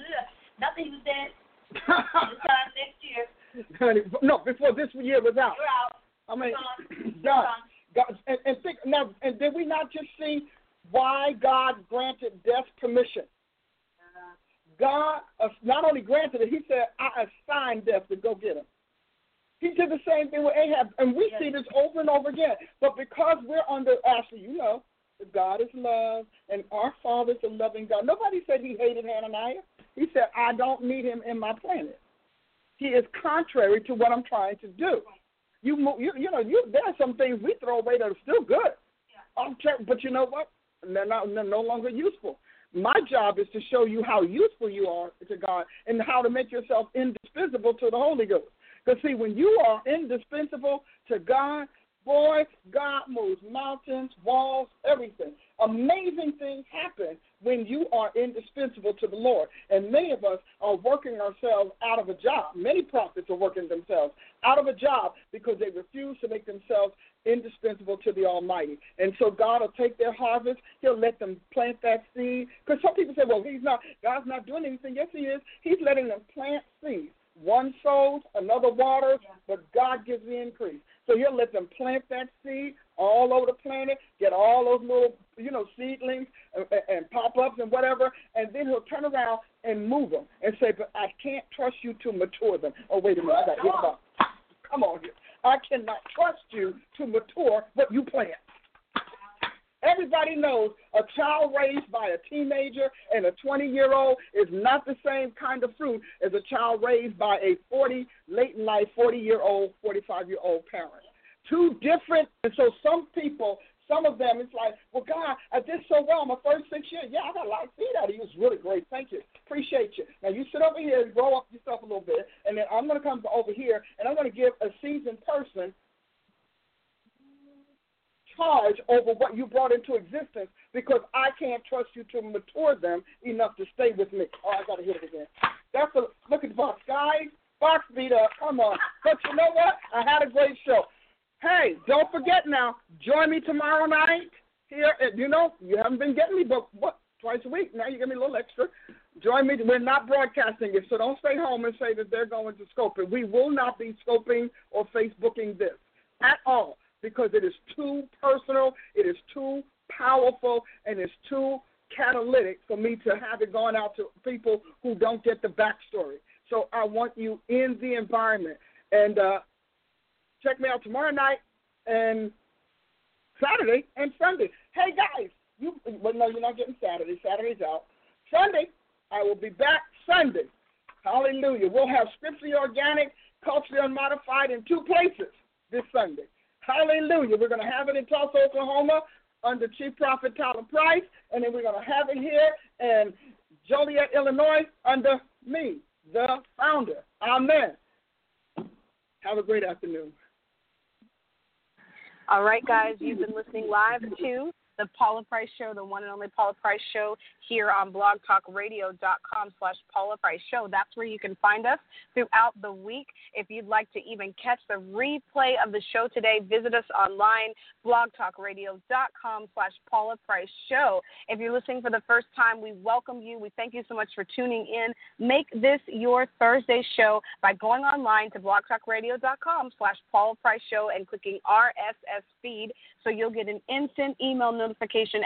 He was dead. This time next year, Honey, no, before this year was out. you're out. I mean. God. God, and, and think now, and did we not just see why God granted death permission? God uh, not only granted it, He said, "I assigned death to go get him." He did the same thing with Ahab, and we see this over and over again. But because we're under, Ashley, you know, God is love, and our Father's a loving God. Nobody said He hated Hananiah. He said, "I don't need him in my planet." He is contrary to what I'm trying to do. You, you, you know, you, there are some things we throw away that are still good. I'm but you know what? They're not. They're no longer useful. My job is to show you how useful you are to God and how to make yourself indispensable to the Holy Ghost. Because see, when you are indispensable to God, boy, God moves mountains, walls, everything. Amazing things happen when you are indispensable to the Lord. And many of us are working ourselves out of a job. Many prophets are working themselves out of a job because they refuse to make themselves indispensable to the Almighty. And so God will take their harvest. He'll let them plant that seed. Because some people say, well, he's not, God's not doing anything. Yes, he is. He's letting them plant seeds. One sows, another waters, but God gives the increase. So he'll let them plant that seed all over the planet, get all those little, you know, seedlings and, and pop-ups and whatever, and then he'll turn around and move them and say, but I can't trust you to mature them. Oh, wait a minute, I got to. Come on here. I cannot trust you to mature what you plant. Everybody knows a child raised by a teenager and a 20 year old is not the same kind of fruit as a child raised by a 40, late in life, 40 year old, 45 year old parent. Two different, and so some people, some of them, it's like, well, God, I did so well my first six years. Yeah, I got a lot of seed out of you. It's really great. Thank you. Appreciate you. Now, you sit over here and grow up yourself a little bit, and then I'm going to come over here, and I'm going to give a seasoned person charge over what you brought into existence because I can't trust you to mature them enough to stay with me. Oh, I got to hit it again. That's a look at the Box, guys. Box beat up. Come on. But you know what? I had a great show. Hey, don't forget now. Join me tomorrow night here. At, you know, you haven't been getting me, but what? Twice a week. Now you get me a little extra. Join me. We're not broadcasting it, so don't stay home and say that they're going to scope it. We will not be scoping or Facebooking this at all because it is too personal, it is too powerful, and it's too catalytic for me to have it going out to people who don't get the backstory. So I want you in the environment. And uh, check me out tomorrow night and Saturday and Sunday. Hey guys, you well no, you're not getting Saturday. Saturday's out. Sunday, I will be back Sunday. Hallelujah. We'll have scripturally organic, culturally unmodified in two places this Sunday. Hallelujah. We're going to have it in Tulsa, Oklahoma under Chief Prophet Tala Price, and then we're going to have it here in Joliet, Illinois under me, the founder. Amen. Have a great afternoon. All right, guys, you've been listening live to the Paula Price Show, the one and only Paula Price Show here on blogtalkradio.com slash Paula Price Show. That's where you can find us throughout the week. If you'd like to even catch the replay of the show today, visit us online, blogtalkradio.com slash Paula Price Show. If you're listening for the first time, we welcome you. We thank you so much for tuning in. Make this your Thursday show by going online to blogtalkradio.com slash Paula Price Show and clicking RSS feed so you'll get an instant email notification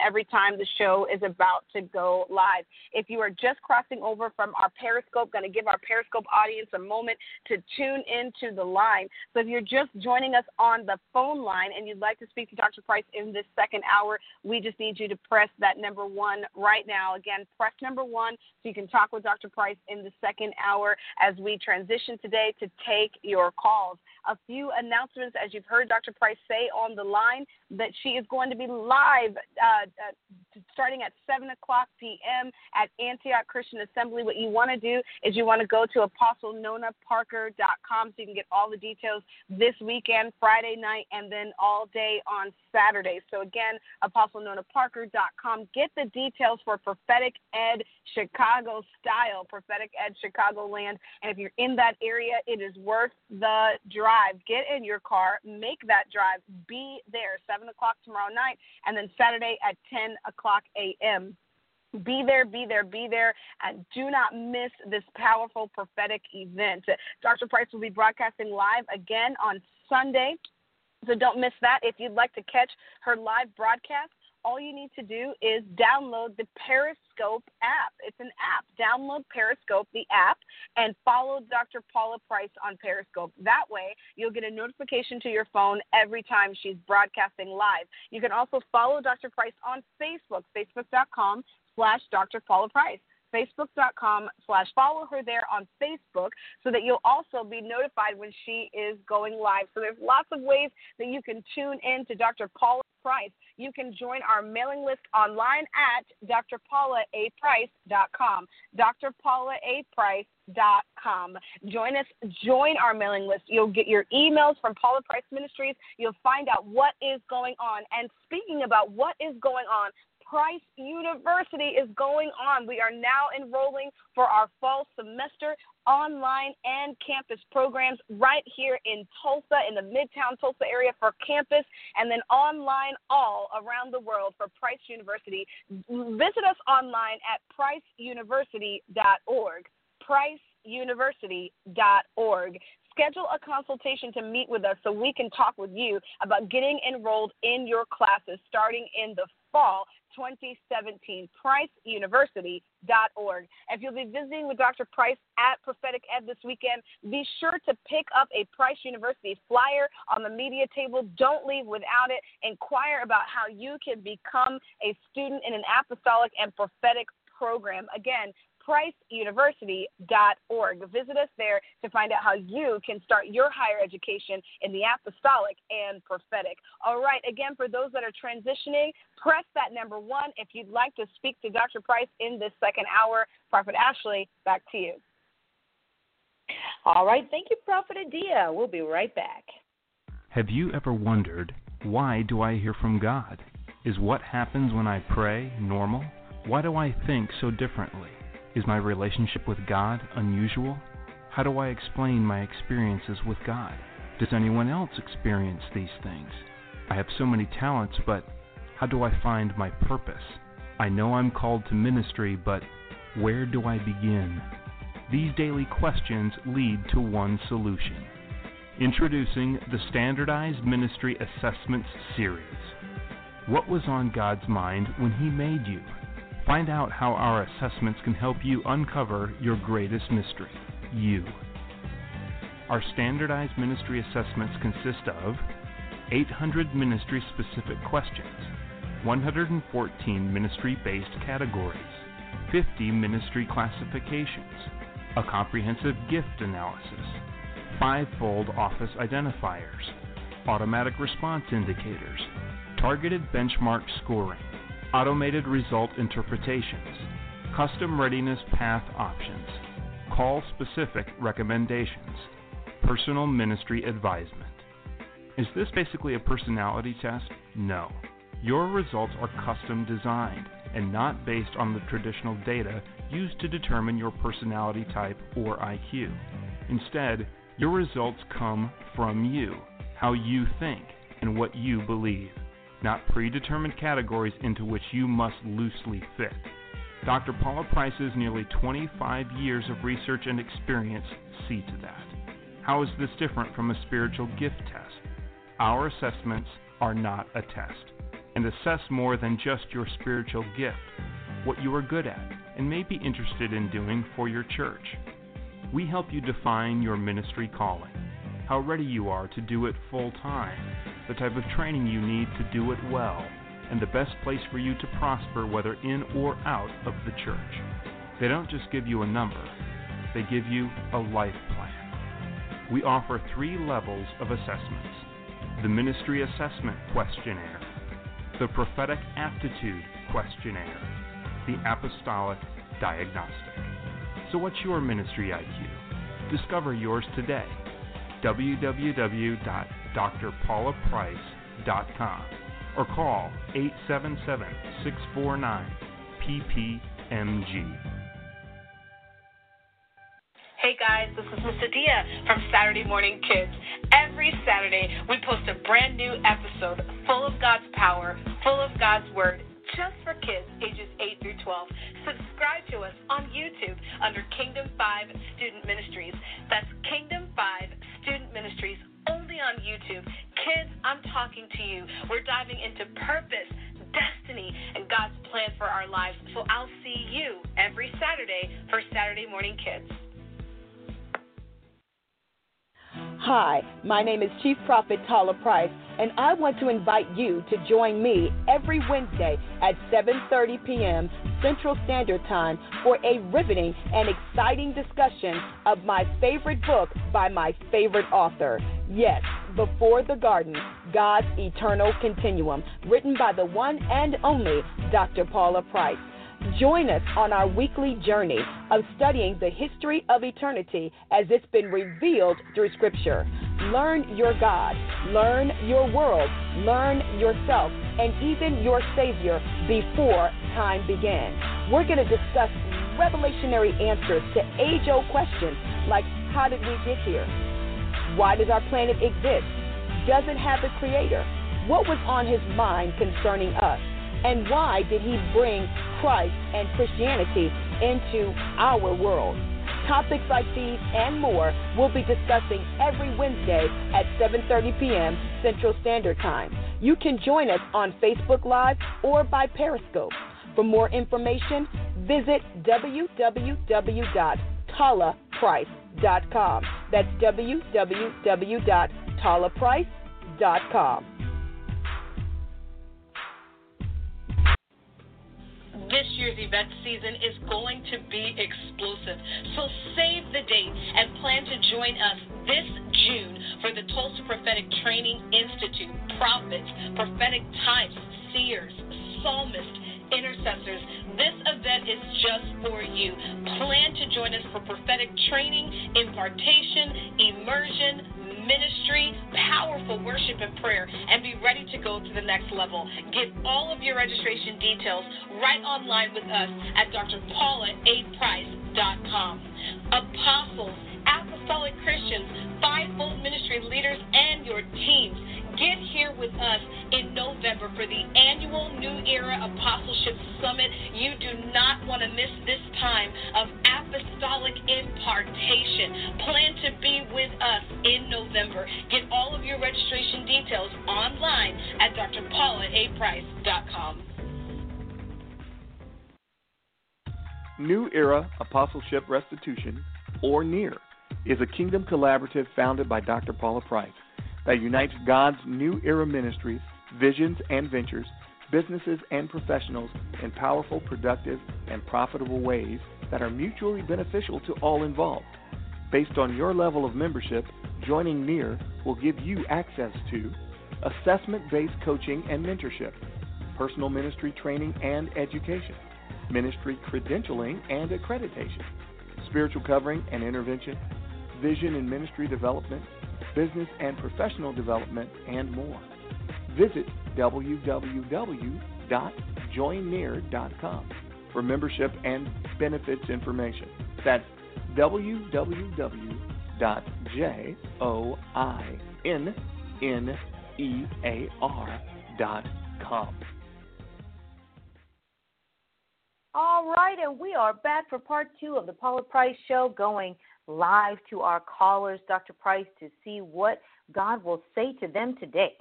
every time the show is about to go live. If you are just crossing over from our Periscope, going to give our Periscope audience a moment to tune into the line. So if you're just joining us on the phone line and you'd like to speak to Dr. Price in this second hour, we just need you to press that number one right now. Again, press number one so you can talk with Dr. Price in the second hour as we transition today to take your calls. A few announcements, as you've heard Dr. Price say on the line, that she is going to be live uh, uh, starting at 7 o'clock p.m. at Antioch Christian Assembly. What you want to do is you want to go to apostlenonaparker.com so you can get all the details this weekend, Friday night, and then all day on Saturday. So again, apostlenonaparker.com. Get the details for Prophetic Ed Chicago style, Prophetic Ed Chicago Land. And if you're in that area, it is worth the drive. Get in your car, make that drive, be there 7 o'clock tomorrow night, and then Saturday at 10 o'clock a.m. Be there, be there, be there, and do not miss this powerful prophetic event. Dr. Price will be broadcasting live again on Sunday, so don't miss that. If you'd like to catch her live broadcast, all you need to do is download the Periscope app. It's an app. Download Periscope, the app, and follow Dr. Paula Price on Periscope. That way, you'll get a notification to your phone every time she's broadcasting live. You can also follow Dr. Price on Facebook, facebook.com slash Dr. Paula Price facebook.com slash follow her there on Facebook so that you'll also be notified when she is going live. So there's lots of ways that you can tune in to Dr. Paula Price. You can join our mailing list online at drpaulaaprice.com. drpaulaaprice.com. Join us, join our mailing list. You'll get your emails from Paula Price Ministries. You'll find out what is going on. And speaking about what is going on, Price University is going on. We are now enrolling for our fall semester online and campus programs right here in Tulsa, in the Midtown Tulsa area for campus, and then online all around the world for Price University. Visit us online at priceuniversity.org. priceuniversity.org schedule a consultation to meet with us so we can talk with you about getting enrolled in your classes starting in the fall 2017, priceuniversity.org. If you'll be visiting with Dr. Price at Prophetic Ed this weekend, be sure to pick up a Price University flyer on the media table. Don't leave without it. Inquire about how you can become a student in an apostolic and prophetic program. Again, priceuniversity.org. Visit us there to find out how you can start your higher education in the apostolic and prophetic. All right, again, for those that are transitioning, press that number one if you'd like to speak to Dr. Price in this second hour. Prophet Ashley, back to you. All right, thank you, Prophet Adia. We'll be right back. Have you ever wondered, why do I hear from God? Is what happens when I pray normal? Why do I think so differently? Is my relationship with God unusual? How do I explain my experiences with God? Does anyone else experience these things? I have so many talents, but how do I find my purpose? I know I'm called to ministry, but where do I begin? These daily questions lead to one solution. Introducing the Standardized Ministry Assessments Series. What was on God's mind when He made you? Find out how our assessments can help you uncover your greatest mystery you. Our standardized ministry assessments consist of 800 ministry specific questions, 114 ministry based categories, 50 ministry classifications, a comprehensive gift analysis, five-fold office identifiers, automatic response indicators, targeted benchmark scoring, automated result interpretations, custom readiness path options, call specific recommendations, personal ministry advisement. Is this basically a personality test? No. Your results are custom designed and not based on the traditional data used to determine your personality type or IQ. Instead, your results come from you, how you think, and what you believe not predetermined categories into which you must loosely fit. Dr. Paula Price's nearly 25 years of research and experience see to that. How is this different from a spiritual gift test? Our assessments are not a test and assess more than just your spiritual gift, what you are good at and may be interested in doing for your church. We help you define your ministry calling, how ready you are to do it full time the type of training you need to do it well, and the best place for you to prosper whether in or out of the church. They don't just give you a number, they give you a life plan. We offer three levels of assessments the Ministry Assessment Questionnaire, the Prophetic Aptitude questionnaire, the Apostolic Diagnostic. So, what's your ministry IQ? Discover yours today. www.drpaulaprice.com or call 877 649 PPMG. Hey guys, this is Miss Adia from Saturday Morning Kids. Every Saturday, we post a brand new episode full of God's power, full of God's Word, just for kids ages 8 through 12. Subscribe to us on YouTube under Kingdom 5 Student Ministries. That's Kingdom 5 Student Ministries only on YouTube. Kids, I'm talking to you. We're diving into purpose, destiny, and God's plan for our lives. So I'll see you every Saturday for Saturday Morning Kids. Hi, my name is Chief Prophet Tala Price, and I want to invite you to join me every Wednesday at 7:30 p.m. Central Standard Time for a riveting and exciting discussion of my favorite book by my favorite author. Yes, Before the Garden: God's Eternal Continuum, written by the one and only Dr. Paula Price. Join us on our weekly journey of studying the history of eternity as it's been revealed through Scripture. Learn your God, learn your world, learn yourself, and even your Savior before time began. We're going to discuss revelationary answers to age old questions like how did we get here? Why does our planet exist? Does it have a creator? What was on his mind concerning us? And why did he bring Christ and Christianity into our world? Topics like these and more we'll be discussing every Wednesday at 7:30 p.m. Central Standard Time. You can join us on Facebook Live or by Periscope. For more information, visit www.talaprice.com. That's www.talaprice.com. this year's event season is going to be explosive. So save the date and plan to join us this June for the Tulsa Prophetic Training Institute. Prophets, prophetic types, seers, psalmists, intercessors. This event is just for you. Plan to join us for prophetic training, impartation, immersion, ministry, powerful worship and prayer, and be ready to go to the next level. Get all of your registration details right online with us at drpaulaaprice.com. Apostles, apostolic Christians, fivefold ministry leaders, and your teams Get here with us in November for the annual New Era Apostleship Summit. You do not want to miss this time of apostolic impartation. Plan to be with us in November. Get all of your registration details online at drpaulaaprice.com. New Era Apostleship Restitution, or NEAR, is a kingdom collaborative founded by Dr. Paula Price that unites God's new era ministries, visions, and ventures, businesses, and professionals in powerful, productive, and profitable ways that are mutually beneficial to all involved. Based on your level of membership, joining NEAR will give you access to assessment based coaching and mentorship, personal ministry training and education, ministry credentialing and accreditation, spiritual covering and intervention, vision and ministry development, business and professional development, and more. Visit www.joinnear.com for membership and benefits information. That's www.joinnear.com. All right, and we are back for part two of the Paula Price Show going live to our callers, Dr. Price, to see what God will say to them today.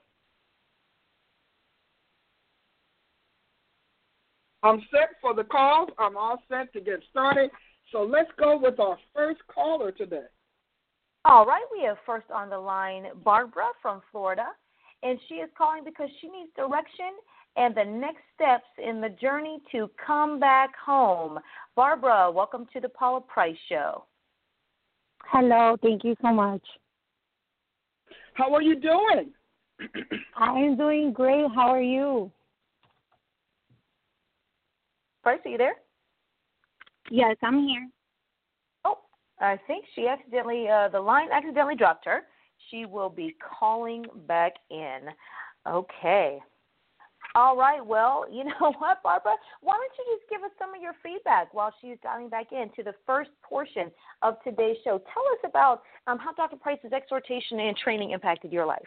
I'm set for the calls. I'm all set to get started. So let's go with our first caller today. All right, we have first on the line Barbara from Florida, and she is calling because she needs direction and the next steps in the journey to come back home. Barbara, welcome to the Paula Price Show. Hello, thank you so much. How are you doing? I am doing great. How are you? Price, are you there? Yes, I'm here. Oh, I think she accidentally, uh, the line accidentally dropped her. She will be calling back in. Okay. All right. Well, you know what, Barbara? Why don't you just give us some of your feedback while she's dialing back in to the first portion of today's show? Tell us about um, how Dr. Price's exhortation and training impacted your life.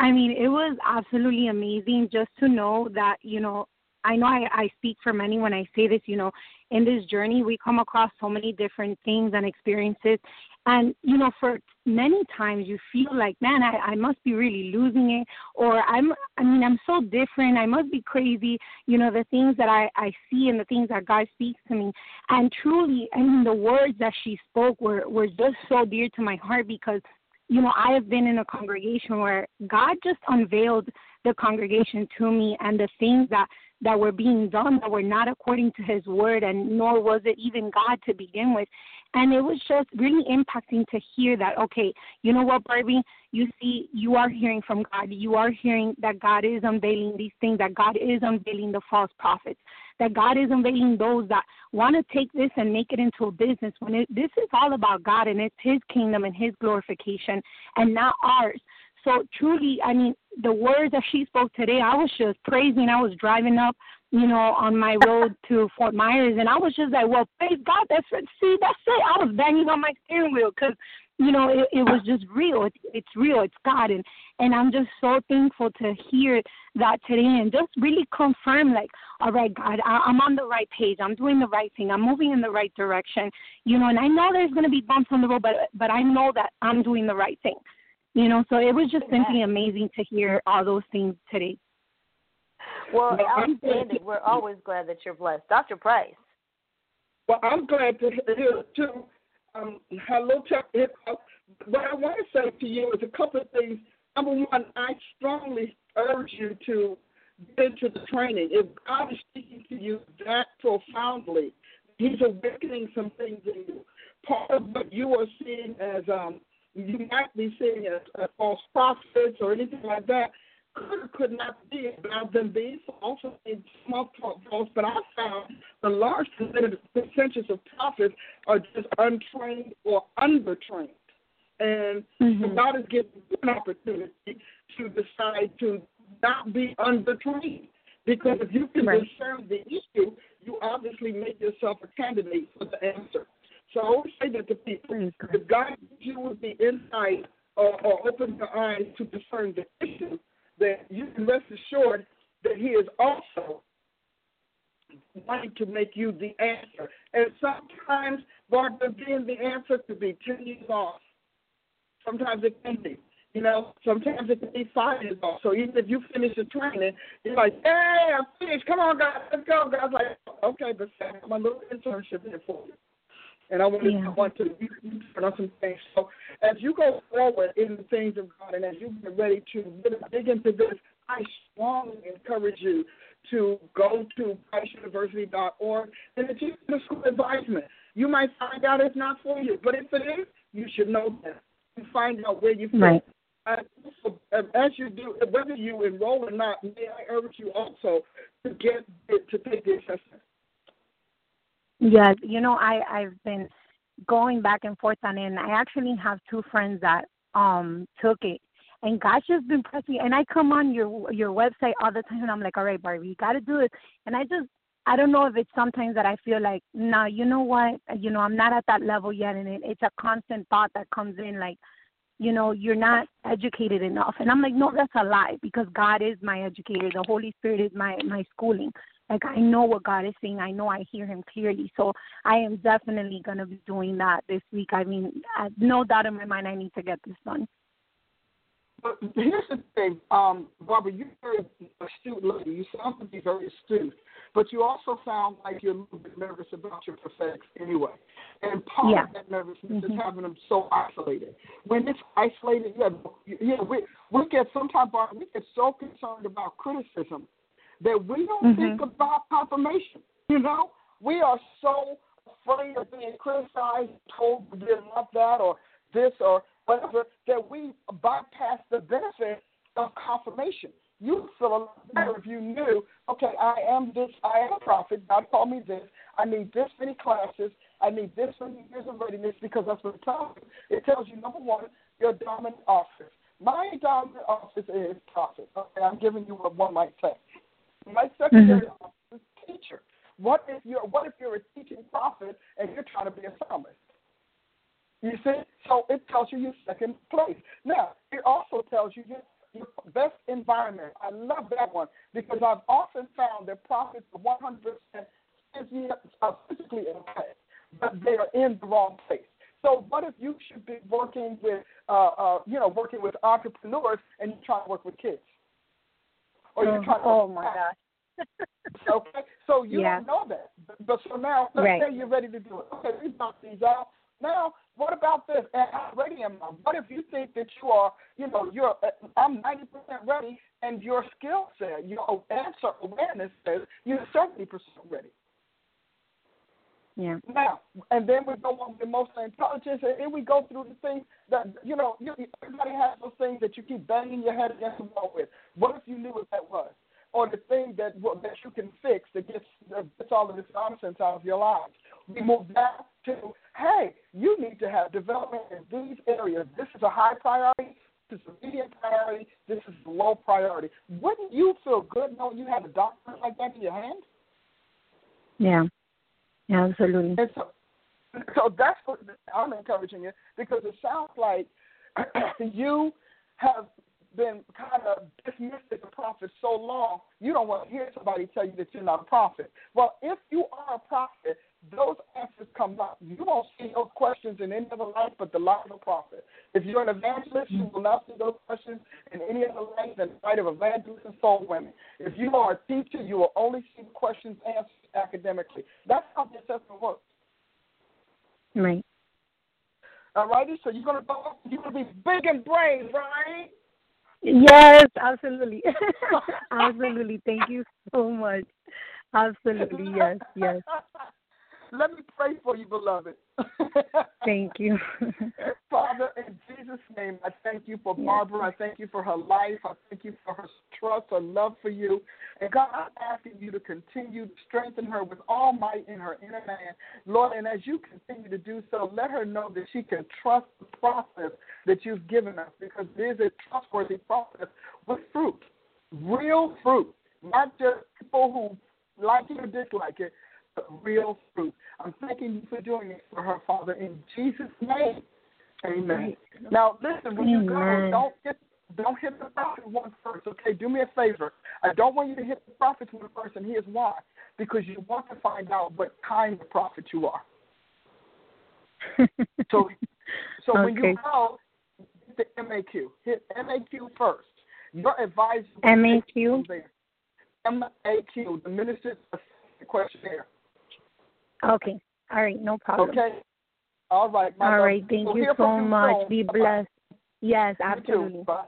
I mean, it was absolutely amazing just to know that, you know, I know I, I speak for many when I say this, you know, in this journey we come across so many different things and experiences and, you know, for many times you feel like, man, I, I must be really losing it or I'm I mean, I'm so different, I must be crazy, you know, the things that I, I see and the things that God speaks to me. And truly, I mean the words that she spoke were, were just so dear to my heart because you know, I have been in a congregation where God just unveiled the congregation to me and the things that that were being done that were not according to his word and nor was it even God to begin with. And it was just really impacting to hear that, okay, you know what, Barbie, you see, you are hearing from God. You are hearing that God is unveiling these things, that God is unveiling the false prophets, that God is unveiling those that want to take this and make it into a business when it, this is all about God and it's His kingdom and His glorification and not ours. So truly, I mean, the words that she spoke today, I was just praising. I was driving up, you know, on my road to Fort Myers, and I was just like, "Well, praise God, that's it. See, that's it." I was banging on my steering wheel because, you know, it, it was just real. It's it's real. It's God, and and I'm just so thankful to hear that today and just really confirm, like, all right, God, I, I'm on the right page. I'm doing the right thing. I'm moving in the right direction, you know. And I know there's going to be bumps on the road, but but I know that I'm doing the right thing. You know, so it was just simply amazing to hear all those things today. Well, outstanding. We're always glad that you're blessed. Dr. Price. Well, I'm glad to hear too. Um, hello, Chuck. What I want to say to you is a couple of things. Number one, I strongly urge you to get into the training. If God is speaking to you that profoundly, He's awakening some things in you. Part of what you are seeing as um, you might be seeing as, as false prophets or anything like that could or could not be about them being false or small false, but I found the large percentage of prophets are just untrained or undertrained. And mm-hmm. God is giving you an opportunity to decide to not be undertrained. Because if you can right. discern the issue, you obviously make yourself a candidate for the answer. So I always say that to people. If God gives you the insight or, or opens your eyes to discern the issue, then you can rest assured that He is also wanting to make you the answer. And sometimes, Barbara, being the answer could be 10 years off. Sometimes it can be. You know, sometimes it can be five years off. So even if you finish the training, you're like, hey, I'm finished. Come on, guys, let's go. God's like, okay, but I my little internship here for you and I want to yeah. I want to turn on some things. So as you go forward in the things of God, and as you get ready to really dig into this, I strongly encourage you to go to PriceUniversity.org and achieve the school advisement. You might find out it's not for you, but if it is, you should know that. You find out where you fit. Right. Uh, so, uh, as you do, whether you enroll or not, may I urge you also to get to take the assessment. Yes, you know, I I've been going back and forth on it, and I actually have two friends that um took it, and God's just been pressing. And I come on your your website all the time, and I'm like, all right, Barbie, you got to do it. And I just I don't know if it's sometimes that I feel like, no, you know what, you know, I'm not at that level yet, and it, it's a constant thought that comes in, like, you know, you're not educated enough. And I'm like, no, that's a lie because God is my educator. The Holy Spirit is my my schooling. Like I know what God is saying. I know I hear Him clearly. So I am definitely going to be doing that this week. I mean, I, no doubt in my mind, I need to get this done. But here's the thing, um, Barbara, you're very astute lady. You sound to be very astute, but you also sound like you're a little bit nervous about your prophetics anyway. And part yeah. of that nervousness mm-hmm. is having them so isolated. When it's isolated, yeah, you know, we we get sometimes Barbara, we get so concerned about criticism that we don't mm-hmm. think about confirmation. You know, we are so afraid of being criticized, told we didn't love that or this or whatever that we bypass the benefit of confirmation. You would feel a lot better if you knew, okay, I am this, I am a prophet. God called me this. I need this many classes. I need this many years of readiness because that's what it tells you. It tells you number one, your dominant office. My dominant office is prophet. Okay, I'm giving you what one might say. My secondary mm-hmm. office is teacher. What if you're what if you're a teaching prophet and you're trying to be a psalmist? You see? So it tells you your second place. Now, it also tells you your, your best environment. I love that one because I've often found that prophets are 100% physically okay, but they are in the wrong place. So what if you should be working with, uh, uh, you know, working with entrepreneurs and you're trying to work with kids, or you're oh, trying to? Oh my gosh. okay, so you yeah. don't know that. But so now, let's right. say you're ready to do it. Okay, we knock these out. Now, what about this? And how ready am I? What if you think that you are, you know, you're, uh, I'm 90% ready, and your skill set, your answer awareness says you're 70% ready. Yeah. Now, and then we go on with emotional intelligence, and then we go through the things that you know. You, everybody has those things that you keep banging your head against the wall with. What if you knew what that was, or the thing that well, that you can fix that gets that gets all of this nonsense out of your lives? We move down to, hey, you need to have development in these areas. This is a high priority. This is a medium priority. This is a low priority. Wouldn't you feel good knowing you have a document like that in your hand? Yeah. Absolutely. And so, so that's what I'm encouraging you because it sounds like you have been kind of dismissed as a prophet so long, you don't want to hear somebody tell you that you're not a prophet. Well, if you are a prophet, those answers come up. You won't see those questions in any other life but the life of a prophet. If you're an evangelist, you will not see those questions in any other life than the light of evangelists and soul women. If you are a teacher, you will only see the questions answered academically. That's how the assessment works. Right. All righty, so you're gonna go you're gonna be big and brave, right? Yes, absolutely. absolutely. Thank you so much. Absolutely, yes, yes. Let me pray for you, beloved. thank you. Father, in Jesus' name, I thank you for Barbara. I thank you for her life. I thank you for her trust, her love for you. And God, I'm asking you to continue to strengthen her with all might in her inner man. Lord, and as you continue to do so, let her know that she can trust the process that you've given us because it is a trustworthy process with fruit, real fruit, not just people who like it or dislike it, real fruit. I'm thanking you for doing it for her, Father, in Jesus' name. Amen. Now, listen, when you go, don't hit, don't hit the prophet one first, okay? Do me a favor. I don't want you to hit the prophet one first, and here's why. Because you want to find out what kind of prophet you are. so, so okay. when you go, hit the MAQ. Hit MAQ first. Your advisor. MAQ. MAQ, the minister's questionnaire. Okay. All right. No problem. Okay. All right. All right. Thank we'll you so you much. Soon. Be blessed. Yes, absolutely. Bye.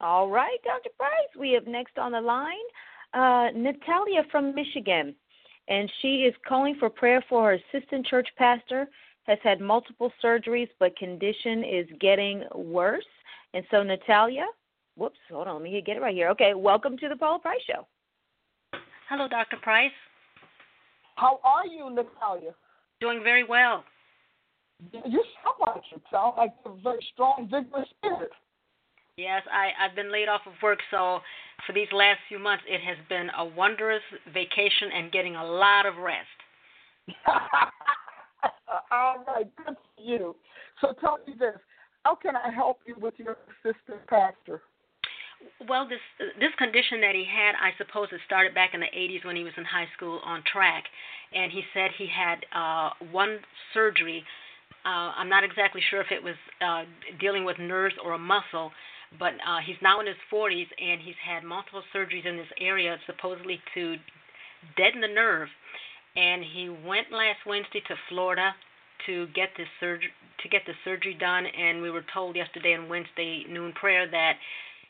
All right, Dr. Price. We have next on the line uh, Natalia from Michigan, and she is calling for prayer for her assistant church pastor. Has had multiple surgeries, but condition is getting worse. And so, Natalia, whoops, hold on, let me get it right here. Okay, welcome to the Paula Price Show. Hello, Dr. Price. How are you, Natalia? Doing very well. You sound like you sound like a very strong, vigorous spirit. Yes, I, I've been laid off of work, so for these last few months, it has been a wondrous vacation and getting a lot of rest. All right, good for you. So tell me this: How can I help you with your assistant pastor? Well, this this condition that he had, I suppose, it started back in the 80s when he was in high school on track, and he said he had uh, one surgery. Uh, I'm not exactly sure if it was uh, dealing with nerves or a muscle, but uh, he's now in his 40s and he's had multiple surgeries in this area, supposedly to deaden the nerve. And he went last Wednesday to Florida to get this surgery to get the surgery done, and we were told yesterday in Wednesday noon prayer that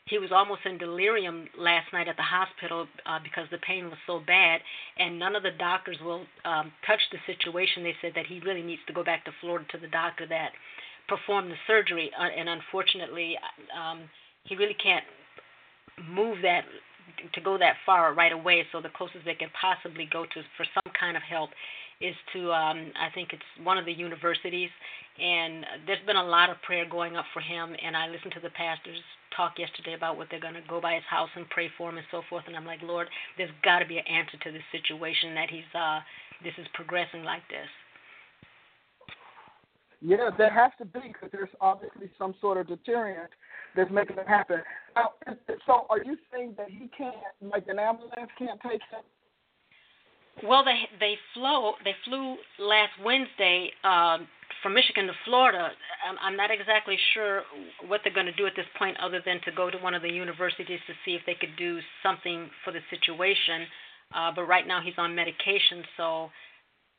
he was almost in delirium last night at the hospital uh, because the pain was so bad, and none of the doctors will um, touch the situation. They said that he really needs to go back to Florida to the doctor that performed the surgery, uh, and unfortunately, um, he really can't move that to go that far right away. So the closest they can possibly go to for some kind of help is to um, I think it's one of the universities. And there's been a lot of prayer going up for him. And I listened to the pastors talk yesterday about what they're going to go by his house and pray for him and so forth. And I'm like, Lord, there's got to be an answer to this situation that he's uh, this is progressing like this. Yeah, there has to be because there's obviously some sort of deterrent that's making it happen. Now, so, are you saying that he can't, like an ambulance can't take him? Well, they they flew they flew last Wednesday um, from Michigan to Florida. I'm, I'm not exactly sure what they're going to do at this point, other than to go to one of the universities to see if they could do something for the situation. Uh, but right now he's on medication, so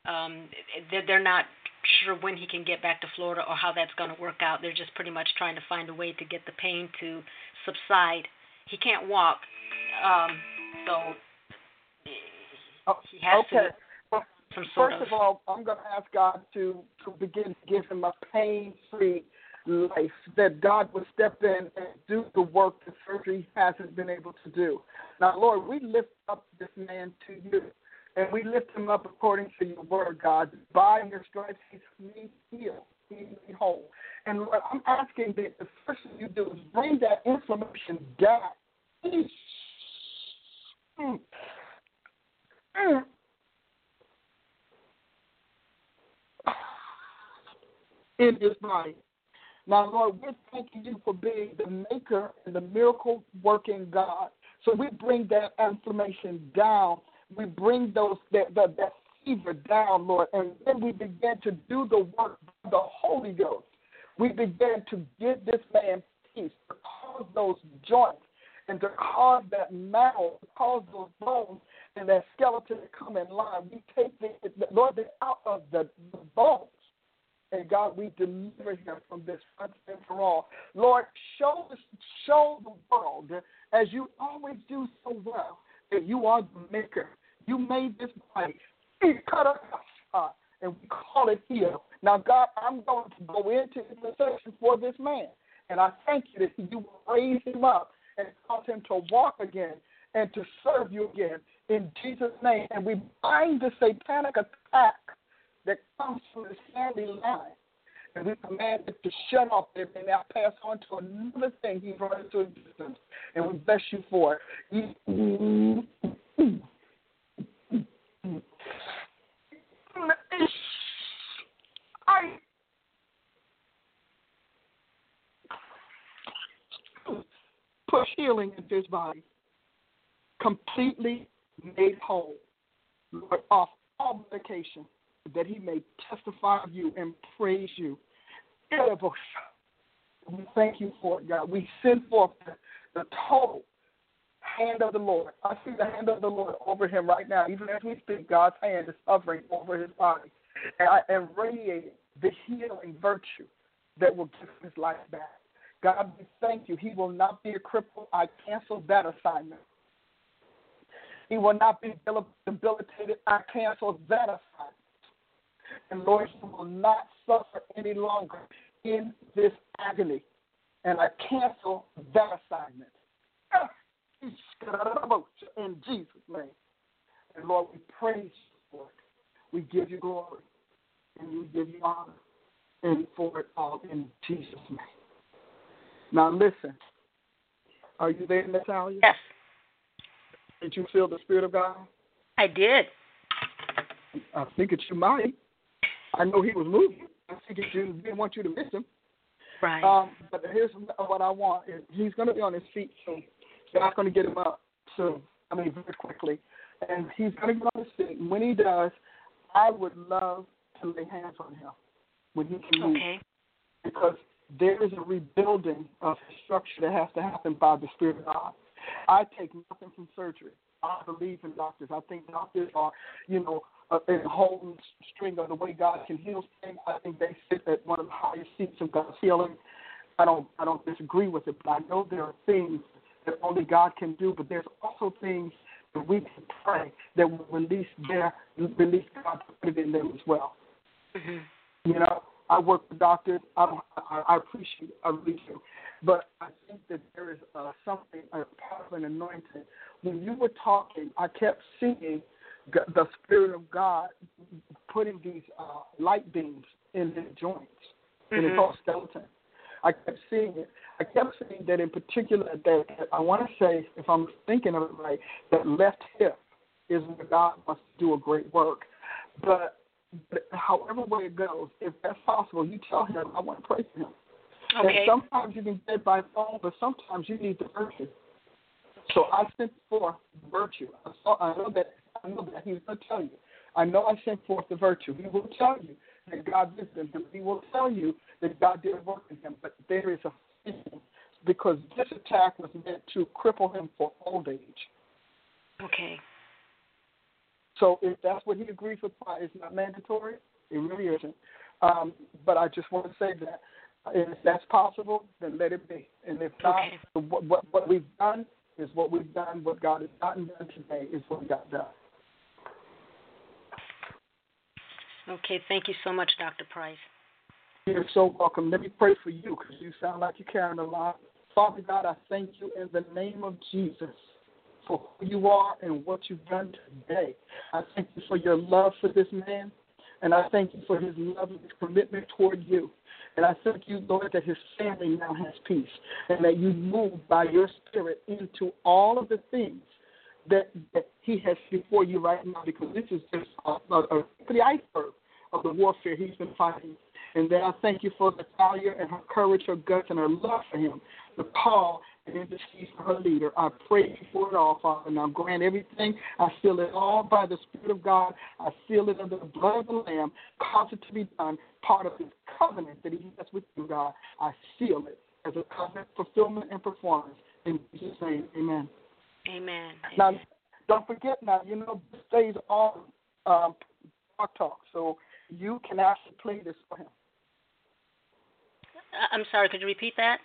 um, they're, they're not sure when he can get back to Florida or how that's going to work out. They're just pretty much trying to find a way to get the pain to subside. He can't walk, um, so oh, he has okay. to. Well, first sort of all, I'm going to ask God to to begin to give him a pain-free life. That God would step in and do the work that surgery hasn't been able to do. Now, Lord, we lift up this man to you. And we lift him up according to your word, God. By your stripes, he's made healed. He's made whole. And Lord, I'm asking that the first thing you do is bring that inflammation down. Mm. Mm. In his body. Now, Lord, we're thanking you for being the maker and the miracle working God. So we bring that inflammation down we bring those that, that, that fever down, Lord, and then we begin to do the work of the Holy Ghost. We begin to give this man peace, to cause those joints and to cause that marrow, to cause those bones and that skeleton to come in line. We take the, Lord, they out of the, the bones. And God, we deliver him from this once and for all. Lord, show show the world as you always do so well that you are the maker. You made this body. Cut us uh, and we call it healed. Now, God, I'm going to go into intercession for this man. And I thank you that you will raise him up and cause him to walk again and to serve you again in Jesus' name. And we bind the satanic attack that comes from the family line. And we command it to shut off and now pass on to another thing he brought into existence. And we bless you for it. I push healing into his body. Completely made whole. Lord, off all medication that he may testify of you and praise you. We thank you for it, God. We send forth the, the total hand of the Lord. I see the hand of the Lord over him right now. Even as we speak, God's hand is hovering over his body and, I, and radiating the healing virtue that will give his life back. God, we thank you. He will not be a cripple. I cancel that assignment. He will not be debilitated. I cancel that assignment. And Lord, he will not suffer any longer in this agony. And I cancel that assignment. In Jesus' name. And Lord, we praise you for it. We give you glory. And we give you honor. And for it all in Jesus' name. Now listen. Are you there, Natalia? Yes. Did you feel the Spirit of God? I did. I think it's you might. I know he was moving. I think you didn't want you to miss him. Right. Um, but here's what I want. He's going to be on his feet soon. God's going to get him up soon. I mean, very quickly. And he's going to get on his feet. When he does, I would love to lay hands on him when he can move. Okay. Because there is a rebuilding of his structure that has to happen by the Spirit of God. I take nothing from surgery. I believe in doctors. I think doctors are, you know, uh, in the whole string of the way God can heal things. I think they sit at one of the highest seats of God's healing. I don't I don't disagree with it, but I know there are things that only God can do, but there's also things that we can pray that will release their release God to put it in them as well. Mm-hmm. You know, I work with doctors. I, I, I appreciate it. I really do. But I think that there is uh, something, a part of an anointing. When you were talking, I kept seeing the Spirit of God putting these uh, light beams in his joints, mm-hmm. in his whole skeleton. I kept seeing it. I kept seeing that in particular that I want to say, if I'm thinking of it right, that left hip is where God wants to do a great work. But, but however way it goes, if that's possible, you tell him I want to pray for him. Okay. And sometimes you can get it by phone, but sometimes you need the virtue. So I sent forth virtue. I, saw, I know that I know that He's going to tell you. I know I sent forth the virtue. He will tell you that God visited him. He will tell you that God did work in him. But there is a because this attack was meant to cripple him for old age. Okay. So if that's what he agrees with, it's not mandatory. It really isn't. Um, but I just want to say that if that's possible, then let it be. And if not, okay. what, what, what we've done is what we've done. What God has gotten done today is what got done. Okay, thank you so much, Dr. Price. You're so welcome. Let me pray for you because you sound like you're carrying a lot. Father God, I thank you in the name of Jesus for who you are and what you've done today. I thank you for your love for this man, and I thank you for his love and his commitment toward you. And I thank you, Lord, that his family now has peace and that you move by your spirit into all of the things that, that he has before you right now because this is just a, a, a the iceberg of the warfare he's been fighting. And then I thank you for Natalia and her courage, her guts, and her love for him, the call and intercede for her leader. I pray for it all, Father. Now grant everything. I seal it all by the Spirit of God. I seal it under the blood of the Lamb. Cause it to be done. Part of his covenant that he has with you, God. I seal it as a covenant fulfillment and performance. In Jesus' name, amen. Amen. Now, don't forget now, you know, this stays on um, Talk, so you can actually play this for him. I'm sorry, could you repeat that?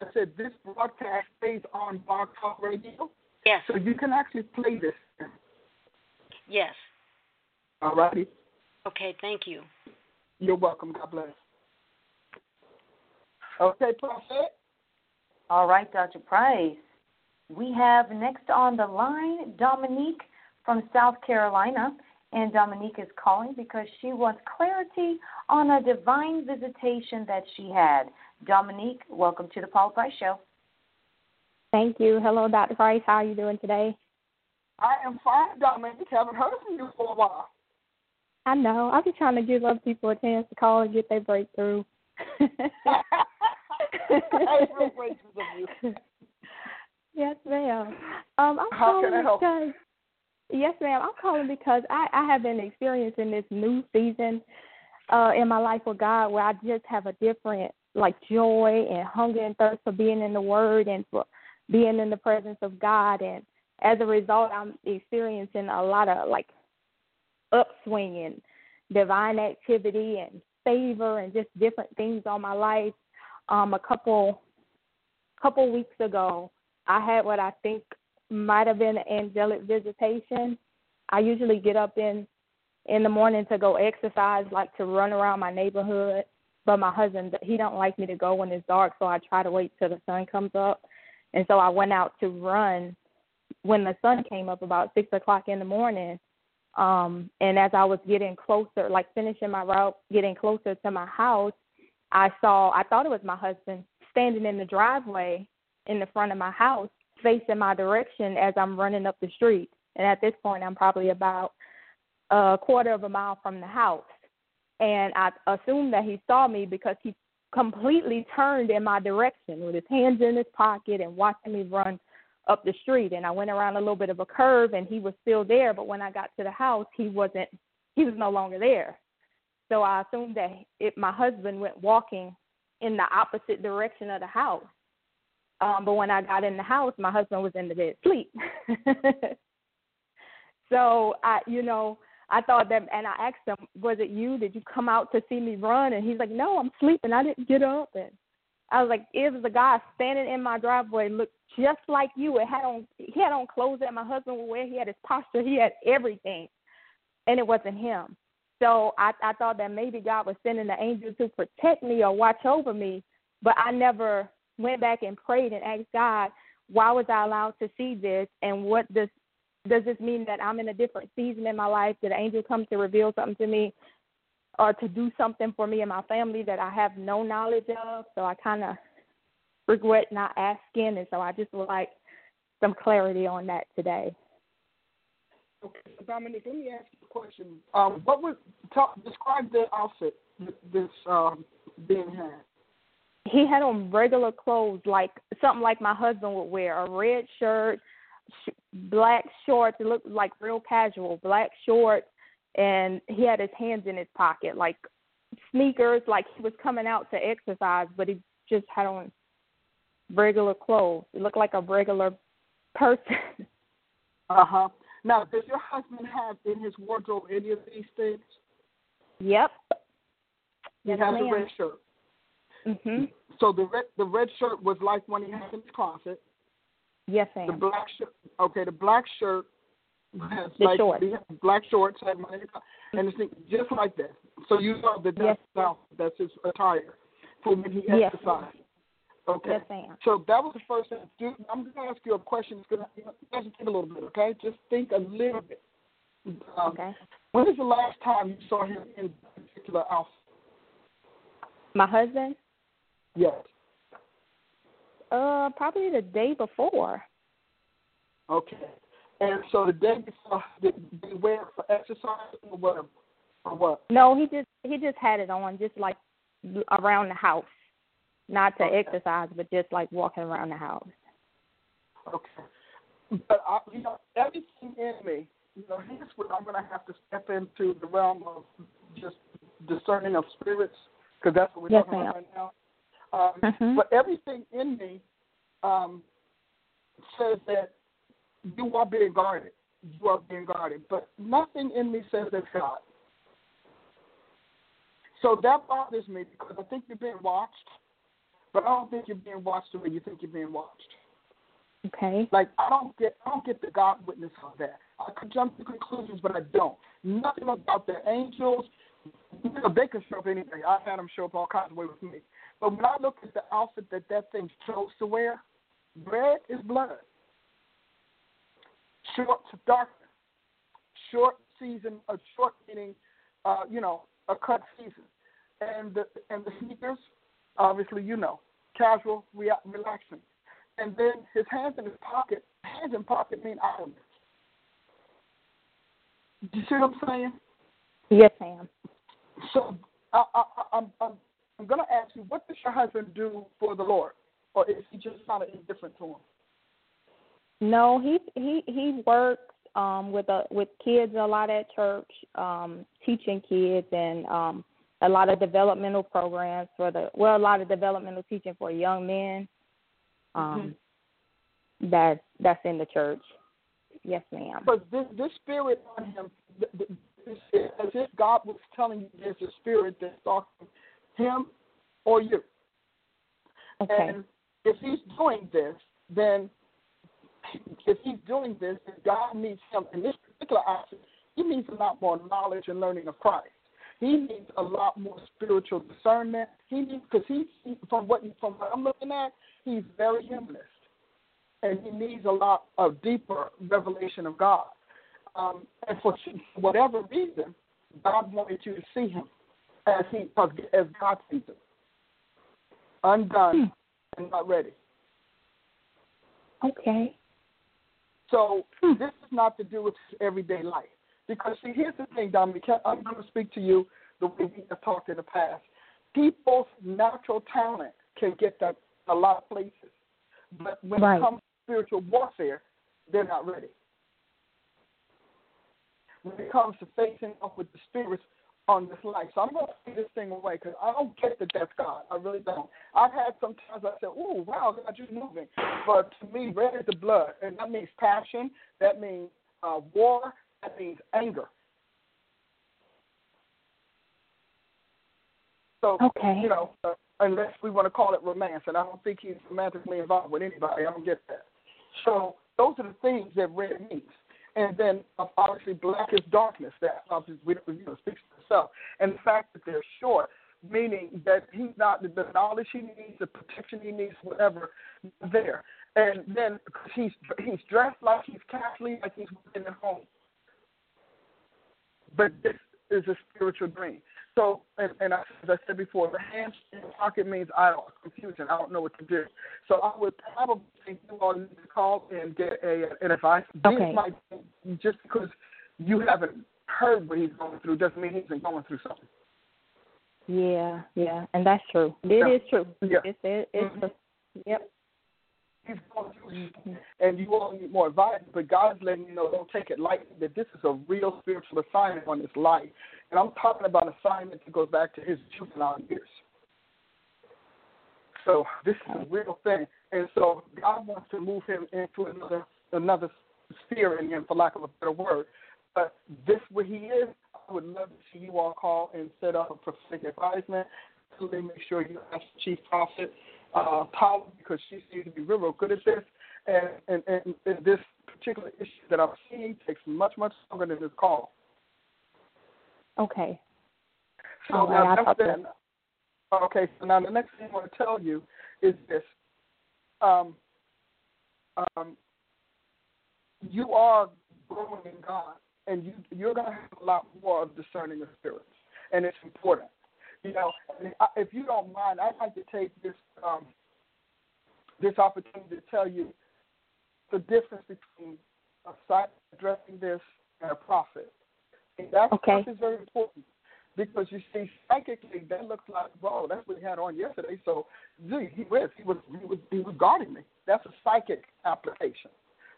I said this broadcast stays on Blog Talk Radio. Yes. So you can actually play this. Yes. All righty. Okay, thank you. You're welcome. God bless. Okay, Prophet. All right, Dr. Price. We have next on the line Dominique from South Carolina. And Dominique is calling because she wants clarity on a divine visitation that she had. Dominique, welcome to the Paula Price Show. Thank you. Hello, Dr. Price. How are you doing today? I am fine, Dominique. Haven't heard from you for a while. I know. I've been trying to give other people a chance to call and get their breakthrough. yes, ma'am. Um, I'm How calling can I help? because yes, ma'am. I'm calling because I I have been experiencing this new season uh in my life with God where I just have a different like joy and hunger and thirst for being in the Word and for being in the presence of God and as a result I'm experiencing a lot of like upswing and divine activity and favor and just different things on my life. Um, a couple couple weeks ago, I had what I think might have been an angelic visitation. I usually get up in in the morning to go exercise, like to run around my neighborhood. But my husband, he don't like me to go when it's dark, so I try to wait till the sun comes up. And so I went out to run when the sun came up about six o'clock in the morning. Um, and as I was getting closer, like finishing my route, getting closer to my house, I saw, I thought it was my husband standing in the driveway in the front of my house, facing my direction as I'm running up the street. And at this point, I'm probably about a quarter of a mile from the house. And I assumed that he saw me because he completely turned in my direction with his hands in his pocket and watching me run up the street and I went around a little bit of a curve and he was still there, but when I got to the house, he wasn't he was no longer there. So I assumed that it, my husband went walking in the opposite direction of the house. Um, but when I got in the house, my husband was in the bed asleep. so I, you know, I thought that, and I asked him, "Was it you? Did you come out to see me run?" And he's like, "No, I'm sleeping. I didn't get up." And I was like, "It was a guy standing in my driveway, looked just like you. It had on, he had on clothes that my husband would wear. He had his posture. He had everything, and it wasn't him." So I, I thought that maybe God was sending the angel to protect me or watch over me, but I never went back and prayed and asked God, why was I allowed to see this, and what does does this mean that I'm in a different season in my life? Did an angel come to reveal something to me, or to do something for me and my family that I have no knowledge of? So I kind of regret not asking, and so I just would like some clarity on that today. Okay, so Dominic, let me ask you a question. Um, what was talk, describe the outfit this um, being had? He had on regular clothes, like something like my husband would wear: a red shirt, sh- black shorts. It looked like real casual, black shorts, and he had his hands in his pocket, like sneakers, like he was coming out to exercise, but he just had on regular clothes. It looked like a regular person. Uh huh. Now, does your husband have in his wardrobe any of these things? Yep. He Yes, has ma'am. a red shirt. Mhm. So the red the red shirt was like one he had in his closet. Yes, ma'am. The black shirt. Okay, the black shirt has The like shorts. the black shorts had money, and it's just like that. So you know that that's Yes. how- that's his attire for when he Yes. exercised. Okay. Yes, ma'am. So that was the first thing. Dude, I'm going to ask you a question. It's going to just take a little bit, okay? Just think a little bit. Um, Okay. When is the last time you saw him in a particular outfit? My husband? Yes. Uh, probably the day before. Okay. And so the day before, did he wear it for exercise or whatever? Or what? No, he just he just had it on, just like around the house, not to exercise, but just like walking around the house. Okay. But I, you know, everything in me, you know, here's where I'm going to have to step into the realm of just discerning of spirits, because that's what we're Yes, talking about right now. Um, Mhm. But everything in me um, says that you are being guarded. You are being guarded. But nothing in me says that's God. So that bothers me because I think you're being watched, but I don't think you're being watched the way you think you're being watched. Okay. Like I don't get I don't get the God witness of that. I could jump to conclusions, but I don't. Nothing about the angels. You know, they can show up anything. I've had them show up all kinds of ways with me. But when I look at the outfit that that thing chose to wear, red is blood. Short to darkness. Short season, a short meaning, uh, you know, a cut season. And the and the sneakers, obviously, you know, casual, rea- relaxing. And then his hands in his pocket. Hands in pocket mean idleness. Do you see what I'm saying? Yes, ma'am. So I, I, I- I'm I'm I'm gonna ask you, what does your husband do for the Lord, or is he just kind of indifferent to him? No, he he he works um with a with kids a lot at church, um, teaching kids and um a lot of developmental programs for the well, a lot of developmental teaching for young men. Um that that's in the church. Yes, ma'am. But this this spirit on him, th- th- as if God was telling you there's a spirit that's talking him or you. Okay. And if he's doing this, then if he's doing this, then God needs him in this particular aspect. He needs a lot more knowledge and learning of Christ. He needs a lot more spiritual discernment. He needs because he, he from what from what I'm looking at, he's very humanist, and he needs a lot of deeper revelation of God. Um, and for whatever reason, God wanted you to see him as he as God sees him, undone hmm. and not ready. Okay. So hmm. this is not to do with everyday life. Because see, here's the thing, Dominic. I'm going to speak to you the way we have talked in the past. People's natural talent can get them a lot of places, but when Right. it comes to spiritual warfare, they're not ready. When it comes to facing up with the spirits on this life, so I'm going to take this thing away because I don't get that that's God. I really don't. I've had some times I said, "Oh, wow, God, you're moving," but to me, red is the blood, and that means passion. That means uh, war. That means anger. So, Okay. you know, uh, unless we want to call it romance, and I don't think he's romantically involved with anybody. I don't get that. So those are the things that red means. And then uh, obviously black is darkness. That obviously we, you know, speaks for itself. And the fact that they're short, meaning that he's not the knowledge he needs, the protection he needs, whatever, there. And then he's he's dressed like he's Catholic, like he's working at home. But this is a spiritual dream. So, and, and I, as I said before, the hands in the pocket means I don't confusion. I don't know what to do. So I would probably think you all need to call and get a an advice. Okay. Might just because you haven't heard what he's going through doesn't mean he's been going through something. Yeah, yeah, and that's true. It Yeah. is true. Yeah. It's it, it's Mhm. true. Yep. He's going through, and you all need more advice. But God's letting you know, don't take it lightly. That this is a real spiritual assignment on his life, and I'm talking about assignment that goes back to his juvenile years. So this is a real thing, and so God wants to move him into another another sphere in him, for lack of a better word. But this where he is, I would love to see you all call and set up a prophetic advisement. They make sure you ask the chief prophet uh, Paula because she seems to be real, real good at this. And, and, and, and this particular issue that I'm seeing takes much, much longer than this call. Okay. So All now I'll that's talk to then, okay, so now the next thing I want to tell you is this. Um, um, you are growing in God, and you, you're going to have a lot more of discerning of spirits, and it's important. You know, if you don't mind, I'd like to take this um, this opportunity to tell you the difference between a psychic addressing this and a prophet. And that Okay. is very important because you see, psychically, that looks like, whoa, that's what he had on yesterday. So, gee, he was, he was, he was, he was guarding me. That's a psychic application.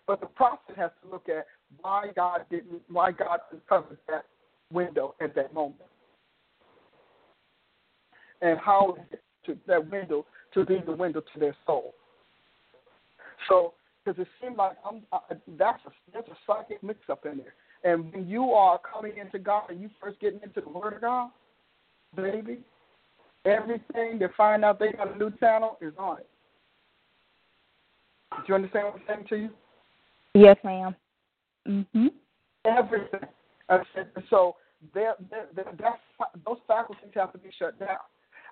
But the prophet has to look at why God didn't, why God uncovered that window at that moment, and how to that window to be the window to their soul. So, because it seemed like I'm, uh, that's a there's a psychic mix up in there. And when you are coming into God and you first getting into the Word of God, baby, everything they find out they got a new channel is on it. Do you understand what I'm saying to you? Yes, ma'am. Mhm. Everything. So they're, they're, they're, that's, those faculties have to be shut down.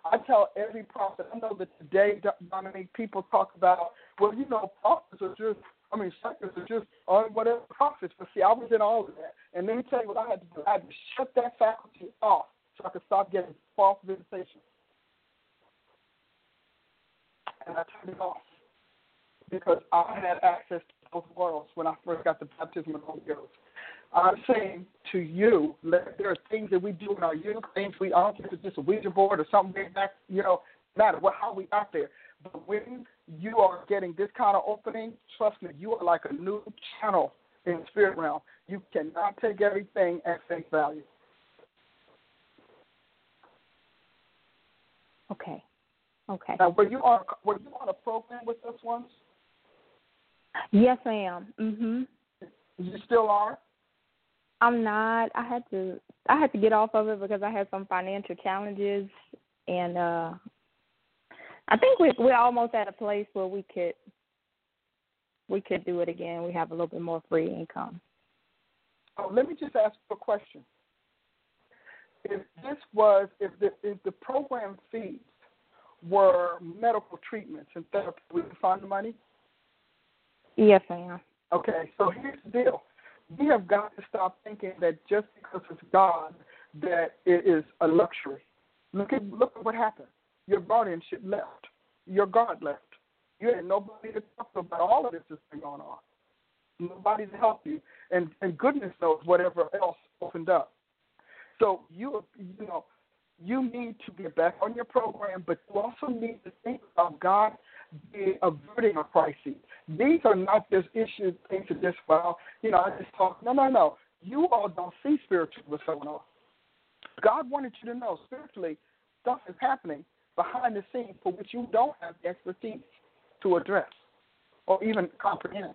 I tell every prophet, I know that today, Dominique, people talk about, well, you know, prophets are just, I mean, psychics are just on whatever prophets. But see, I was in all of that. And let me tell you what I had to do. I had to shut that faculty off so I could stop getting false visitations. And I turned it off because I had access to both worlds when I first got the baptism of the Holy Ghost. I'm saying to you that there are things that we do in our youth, things we I don't care if it's just a Ouija board or something way back, you know, matter what how we got there. But when you are getting this kind of opening, trust me, you are like a new channel in the spirit realm. You cannot take everything at face value. Okay. Okay. Now, were you on were you on a program with us once? Yes, ma'am. Mhm. You still are? I'm not. I had to. I had to get off of it because I had some financial challenges, and uh I think we we're almost at a place where we could we could do it again. We have a little bit more free income. Oh, let me just ask a question. If this was, if the if the program fees were medical treatments and therapy, would you find the money? Yes, ma'am. Okay, so here's the deal. We have got to stop thinking that just because it's God that it is a luxury. Look at look at what happened. Your guardianship left. Your guard left. You had nobody to talk to about all of this that's been going on. Nobody to help you. And and goodness knows whatever else opened up. So you you know, you need to get back on your program, but you also need to think of God being averting a crisis. These are not just issues, things that just, well, you know, I just talk. No, no, no. You all don't see spiritually what's going on. God wanted you to know spiritually stuff is happening behind the scenes for which you don't have the expertise to address or even comprehend.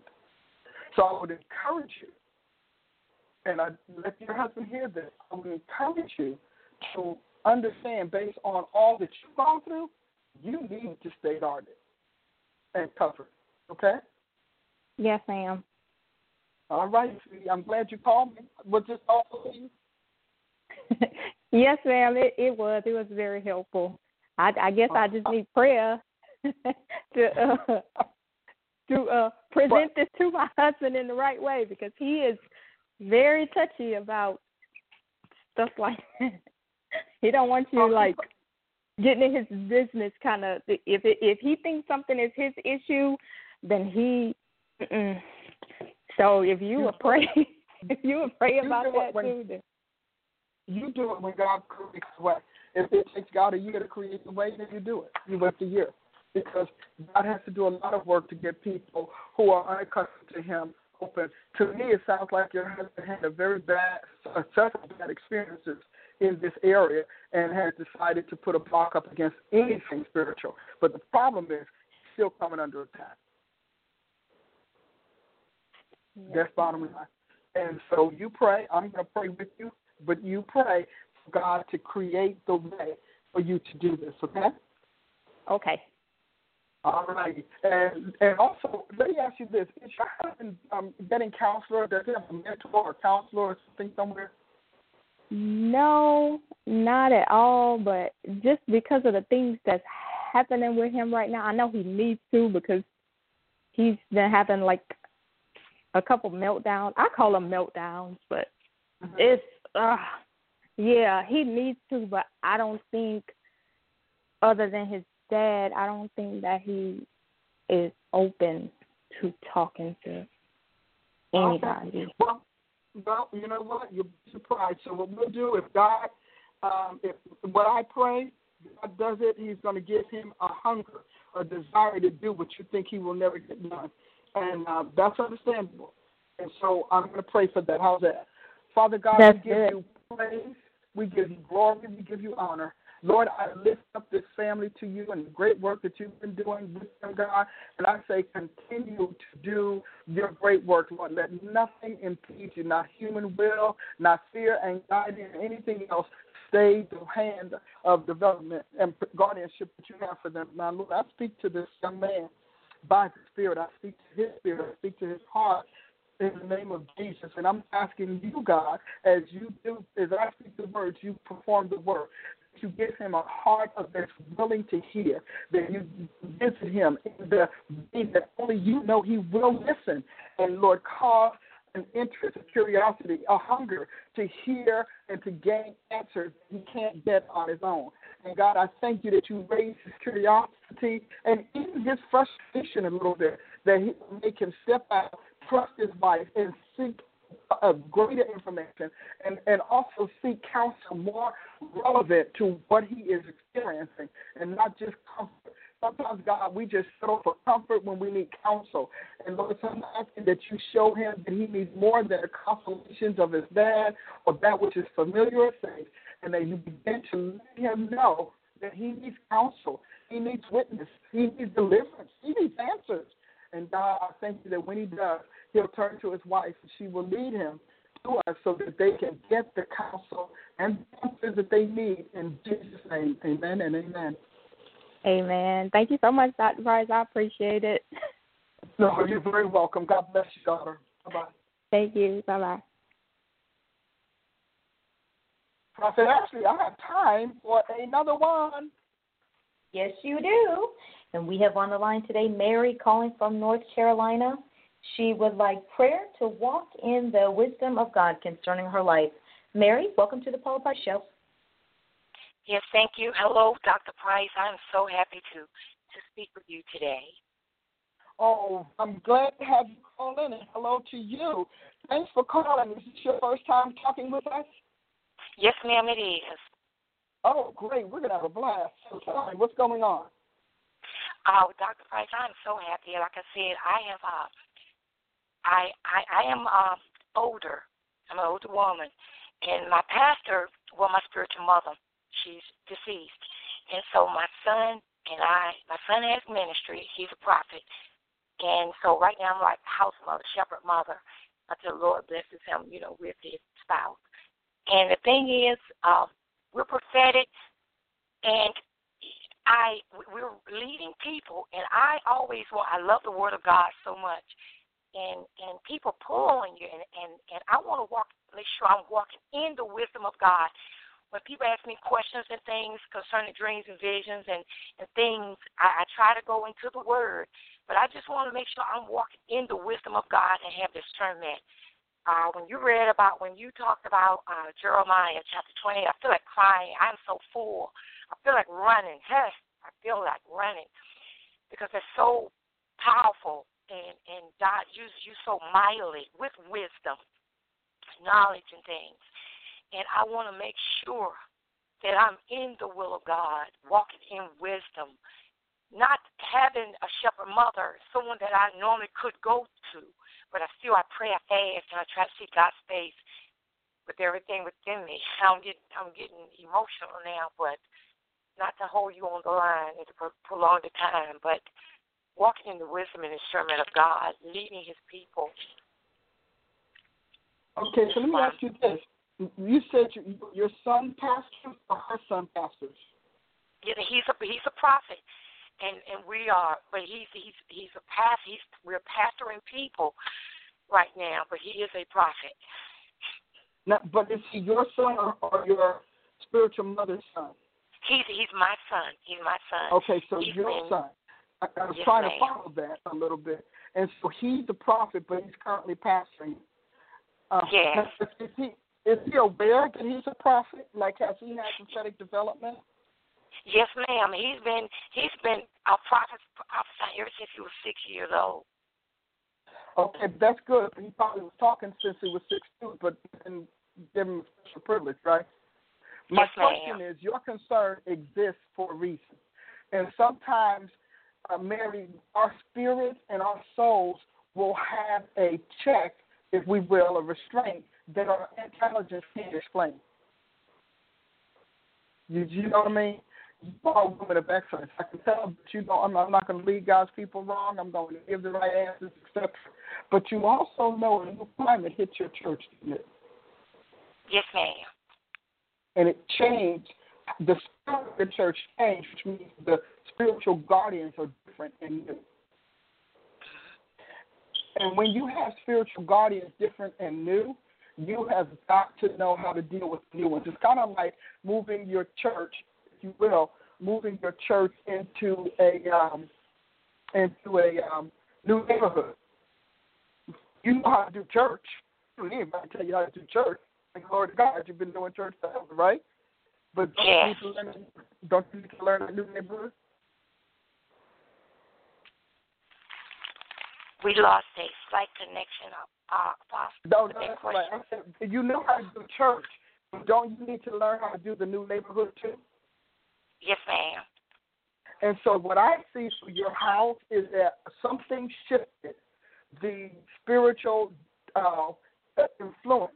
So I would encourage you, and I let your husband hear this, I would encourage you to understand based on all that you've gone through, you need to stay guarded and covered. Okay? Yes, ma'am. All right, sweetie. I'm glad you called me. Was this helpful to you? yes, ma'am. It it was. It was very helpful. I I guess I just need prayer to uh, to uh present this to my husband in the right way because he is very touchy about stuff like that. he don't want you like getting in his business kind of if it, if he thinks something is his issue then he mm-mm. so if you would pray if you would pray about that when, too then you do it when God creates the way. If it takes God a year to create the way, then you do it. You wait a year. Because God has to do a lot of work to get people who are unaccustomed to Him open. To me, it sounds like your husband had a very bad, uh, several bad experiences in this area and has decided to put a block up against anything spiritual. But the problem is, he's still coming under attack. Yeah. That's bottom line. And so you pray. I'm going to pray with you but you pray for God to create the way for you to do this, okay? Okay. All right. And and also, let me ask you this. Is your husband um, getting counselor? Does he have a mentor or counselor or something somewhere? No, not at all. But just because of the things that's happening with him right now, I know he needs to because he's been having like a couple meltdowns. I call them meltdowns, but mm-hmm. it's uh, yeah, he needs to, but I don't think, other than his dad, I don't think that he is open to talking to anybody. Well, well, you know what? You'll be surprised. So what we'll do, if God, um, if what I pray, God does it, He's going to give him a hunger, a desire to do what you think he will never get done, and uh, that's understandable. And so I'm going to pray for that. How's that? Father God, That's we give it. you praise, we give you glory, we give you honor. Lord, I lift up this family to you and the great work that you've been doing with them, God. And I say, continue to do your great work, Lord. Let nothing impede you, not human will, not fear, anxiety, and anything else stay the hand of development and guardianship that you have for them. Now, Lord, I speak to this young man by the Spirit. I speak to his spirit. I speak to his heart in the name of Jesus. And I'm asking you, God, as you do, as I speak the words, you perform the work. You give him a heart of that's willing to hear. That you visit him in the that only you know he will listen. And Lord, cause an interest, a curiosity, a hunger to hear and to gain answers he can't get on his own. And God, I thank you that you raise his curiosity and even his frustration a little bit, that he make him step out trust his wife and seek a greater information and, and also seek counsel more relevant to what he is experiencing and not just comfort. Sometimes, God, we just settle for comfort when we need counsel. And Lord, I'm asking that you show him that he needs more than the consolations of his dad or that which is familiar or safe, and that you begin to let him know that he needs counsel, he needs witness, he needs deliverance, he needs answers. And God, I thank you that when he does, he'll turn to his wife and she will lead him to us so that they can get the counsel and answers that they need in Jesus' name. Amen and amen. Amen. Thank you so much, Dr. Price. I appreciate it. No, you're very welcome. God bless you, daughter. Bye bye. Thank you. Bye bye. Prophet Ashley, I have time for another one. Yes, you do. And we have on the line today Mary calling from North Carolina. She would like prayer to walk in the wisdom of God concerning her life. Mary, welcome to the Paula Price Show. Yes, thank you. Hello, Dr. Price. I'm so happy to to speak with you today. Oh, I'm glad to have you call in, and hello to you. Thanks for calling. Is this your first time talking with us? Yes, ma'am, it is. Oh, great. We're going to have a blast. So me, what's going on? Oh, Dr. Price, I'm so happy. Like I said, I have uh, I I, I am uh, older. I'm an older woman, and my pastor, well, my spiritual mother, she's deceased, and so my son and I, my son has ministry. He's a prophet, and so right now I'm like house mother, shepherd mother, until the Lord blesses him, you know, with his spouse. And the thing is, uh, we're prophetic, and I we're leading people, and I always well, I love the Word of God so much, and and people pull on you, and and and I want to walk, make sure I'm walking in the wisdom of God. When people ask me questions and things concerning dreams and visions and and things, I, I try to go into the Word, but I just want to make sure I'm walking in the wisdom of God and have discernment. Uh, when you read about when you talked about uh, Jeremiah chapter 20, I feel like crying. I'm so full. I feel like running. Hey, I feel like running because it's so powerful and and God uses you so mightily with wisdom, knowledge, and things. And I want to make sure that I'm in the will of God, walking in wisdom, not having a shepherd mother, someone that I normally could go to, but I still I pray, I fast, and I try to see God's face with everything within me. I'm getting I'm getting emotional now, but not to hold you on the line and to prolong the time, but walking in the wisdom and discernment of God, leading His people. Okay, so let me ask you this: You said your, your son pastors or her son pastors? Yeah, he's a he's a prophet, and and we are, but he's he's he's a past. He's we're pastoring people right now, but he is a prophet. Now, but is he your son or, or your spiritual mother's son? He's he's my son. He's my son. Okay, so he's your been, son. I, I was yes, trying to follow that a little bit, and so he's the prophet, but he's currently pastoring. Uh, Yes. Is he is he aware that he's a prophet? Like, has he had prophetic development? Yes, ma'am. He's been he's been a prophet prophesying ever since he was six years old. Okay, that's good. He probably was talking since he was six two, but give him special privilege, right? My Yes, ma'am. question is, your concern exists for a reason, and sometimes, uh, Mary, our spirits and our souls will have a check, if we will, a restraint that our intelligence can't explain. You, you know what I mean? You are a woman of excellence. I can tell that you know I'm, I'm not going to lead God's people wrong. I'm going to give the right answers, etc. But you also know a new climate hit your church, didn't it? Yes, ma'am. and it changed. The spirit of the church changed, which means the spiritual guardians are different and new. And when you have spiritual guardians different and new, you have got to know how to deal with new ones. It's kind of like moving your church, if you will, moving your church into a um, into a um, new neighborhood. You know how to do church. You don't need anybody to tell you how to do church. Like glory to God, you've been doing church forever, right? But don't Yes. you need to learn don't you need to learn a new neighborhood? We lost a slight connection of uh apostle. No, no, that that's question. right. Said, you know how to do church. Don't you need to learn how to do the new neighborhood too? Yes, ma'am. And so what I see for your house is that something shifted the spiritual uh, influence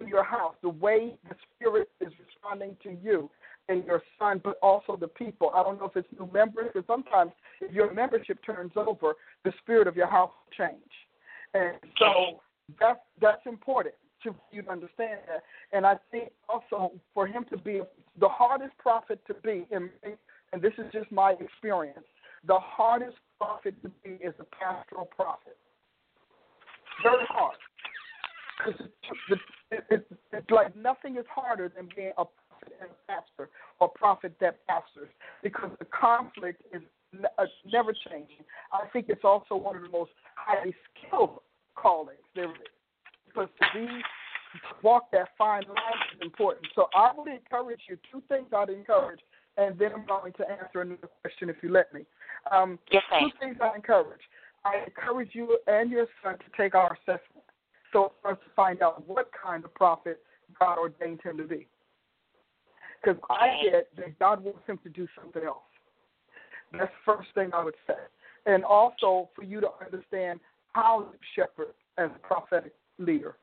in your house, the way the spirit is responding to you and your son, but also the people. I don't know if it's new members, but sometimes if your membership turns over, the spirit of your house will change. And so that's that's important to you to understand that. And I think also for him to be the hardest prophet to be, in, and this is just my experience, the hardest prophet to be is a pastoral prophet. Very hard. Because it's, it's, it's like nothing is harder than being a prophet and a pastor or prophet that pastors because the conflict is uh, never changing. I think it's also one of the most highly skilled callings there is because to be to walk that fine line is important. So I would encourage you two things I'd encourage, and then I'm going to answer another question if you let me. Um, Yes, two things I encourage. I encourage you and your son to take our assessment. So for us to find out what kind of prophet God ordained him to be. Because I get that God wants him to do something else. That's the first thing I would say. And also for you to understand how to shepherd as a prophetic leader.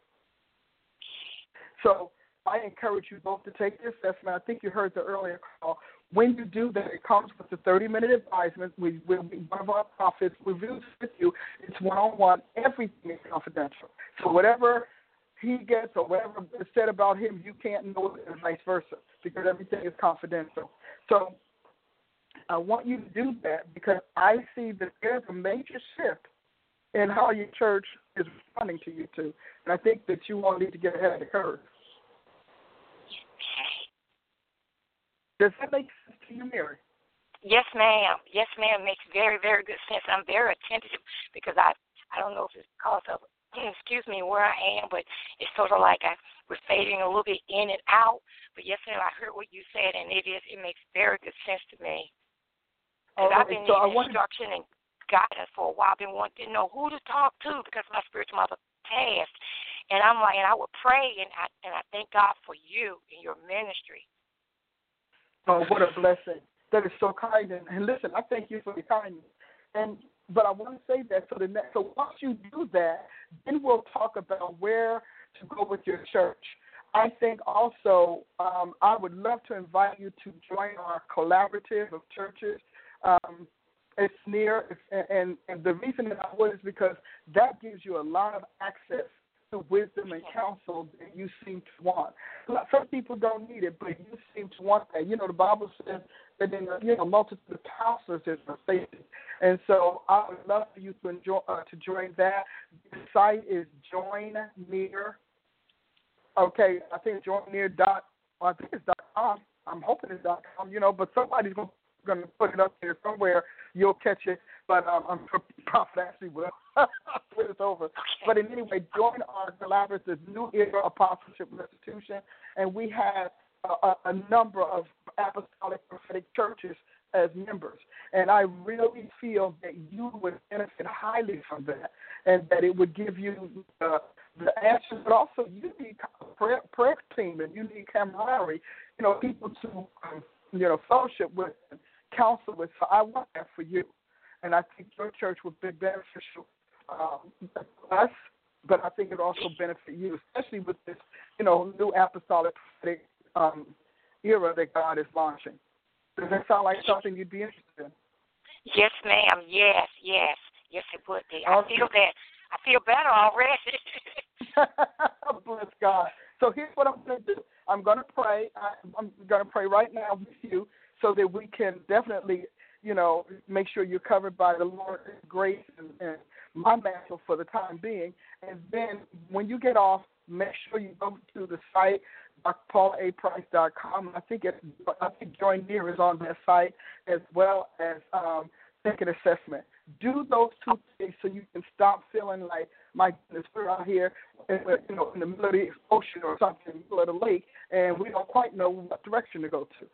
So I encourage you both to take this assessment. I think you heard the earlier call. When you do that, it comes with a 30 minute advisement. We, we, one of our prophets reviews with you. It's one on one. Everything is confidential. So whatever he gets or whatever is said about him, you can't know it, and vice versa, because everything is confidential. So I want you to do that because I see that there's a major shift in how your church is responding to you too. And I think that you all need to get ahead of the curve. Does that make sense to you, Mary? Yes, ma'am. Yes, ma'am. Makes very, very good sense. I'm very attentive because I I don't know if it's because of excuse me where I am, but it's sort of like I was fading a little bit in and out. But yes, ma'am, I heard what you said, and it is it makes very good sense to me. Because right, I've been so needing instruction and guidance for a while. I've been wanting to know who to talk to because my spiritual mother passed, and I'm like, and I would pray, and I and I thank God for you and your ministry. Oh, what a blessing. That is so kind. And, and listen, I thank you for your kindness. And but I want to say that so the next, so once you do that, then we'll talk about where to go with your church. I think also um, I would love to invite you to join our collaborative of churches. Um, it's near, it's, and and the reason that I would is because that gives you a lot of access to wisdom and counsel that you seem to want. Some people don't need it, but you seem to want that. You know, the Bible says that in the you know multitude of counselors is mistaken, and so I would love for you to enjoy uh, to join that. The site is join near. Okay, I think join near dot. I think it's dot com. I'm hoping it's dot com. You know, but somebody's going to put it up there somewhere. You'll catch it, but um, I'm actually will put it over. But in any way, join our collaborative New Era Apostleship Restitution, and we have a, a number of apostolic prophetic churches as members. And I really feel that you would benefit highly from that, and that it would give you uh, the answers, but also you need a prayer, prayer team and you need camaraderie, you know, people to, um, you know, fellowship with and counsel with. So I want that for you. And I think your church would be beneficial um, us, but I think it also benefit you, especially with this, you know, new apostolic prophetic um, era that God is launching. Does that sound like something you'd be interested in? Yes, ma'am. Yes, yes, yes, it would be. I feel that. I feel better already. Bless God. So here's what I'm going to do. I'm going to pray. I'm going to pray right now with you so that we can definitely, you know, make sure you're covered by the Lord's grace and, and my mantle for the time being. And then when you get off, make sure you go to the site drpaulaprice.com. I think it, I think Join Near is on that site as well as um, take an assessment. Do those two things so you can stop feeling like my goodness, we're out here, in, you know, in the middle of the ocean or something, middle of the lake, and we don't quite know what direction to go to.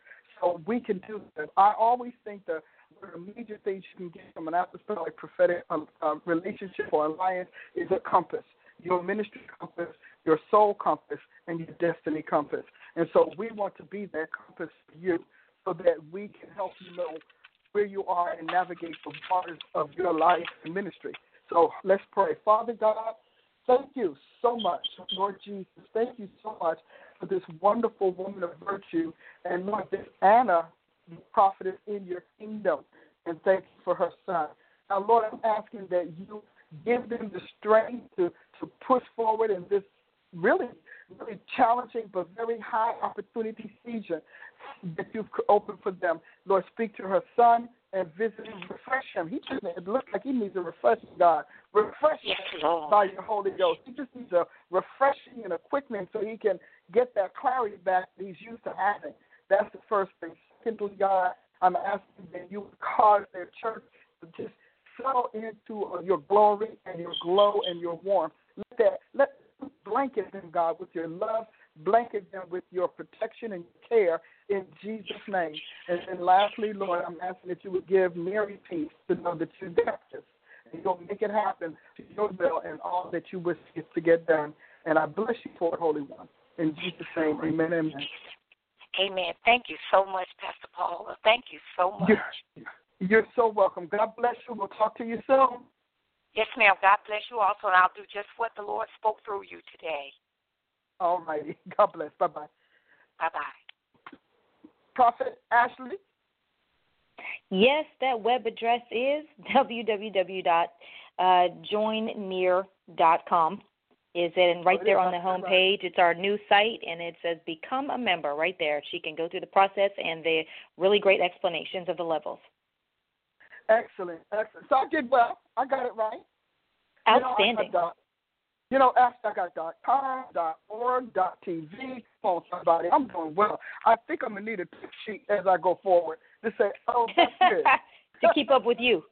So we can do this. I always think that one of the major things you can get from an apostolic prophetic uh, uh, relationship or alliance is a compass. Your ministry compass, your soul compass, and your destiny compass. And so we want to be that compass for you so that we can help you know where you are and navigate the waters of your life and ministry. So let's pray. Father God, thank you so much, Lord Jesus. Thank you so much for this wonderful woman of virtue. And Lord, this Anna, the prophetess in your kingdom. And thank you for her son. Now, Lord, I'm asking that you give them the strength to, to push forward in this really, really challenging but very high opportunity season that you've opened for them. Lord, speak to her son and visit him, refresh him. He just it looks like he needs a refreshing, God. Refresh yes, him by your Holy Ghost. He just needs a refreshing and a quickening so he can get that clarity back he's used to having. That's the first thing. Secondly, God, I'm asking that you would cause their church to just settle into uh, your glory and your glow and your warmth. Let that let blanket them, God, with your love, blanket them with your protection and care in Jesus' name. And then lastly, Lord, I'm asking that you would give Mary peace to know that you're there. And you'll make it happen to your will and all that you wish to get done. And I bless you for it, Holy One. In Jesus' name, amen, amen. Amen. Thank you so much, Pastor Paula. Thank you so much. You're, you're so welcome. God bless you. We'll talk to you soon. Yes, ma'am. God bless you also, and I'll do just what the Lord spoke through you today. All righty. God bless. Bye bye. Bye bye. Prophet Ashley? Yes, that web address is www.joinnear.com. Is it right there on the home page? It's our new site, and it says "Become a Member" right there. She can go through the process and the really great explanations of the levels. Excellent, excellent. So I did well. I got it right. Outstanding. You know, you know, AskGod.com, .org, dot .tv, phone somebody. I'm doing well. I think I'm going to need a tip sheet as I go forward to say, oh, that's good. to keep up with you.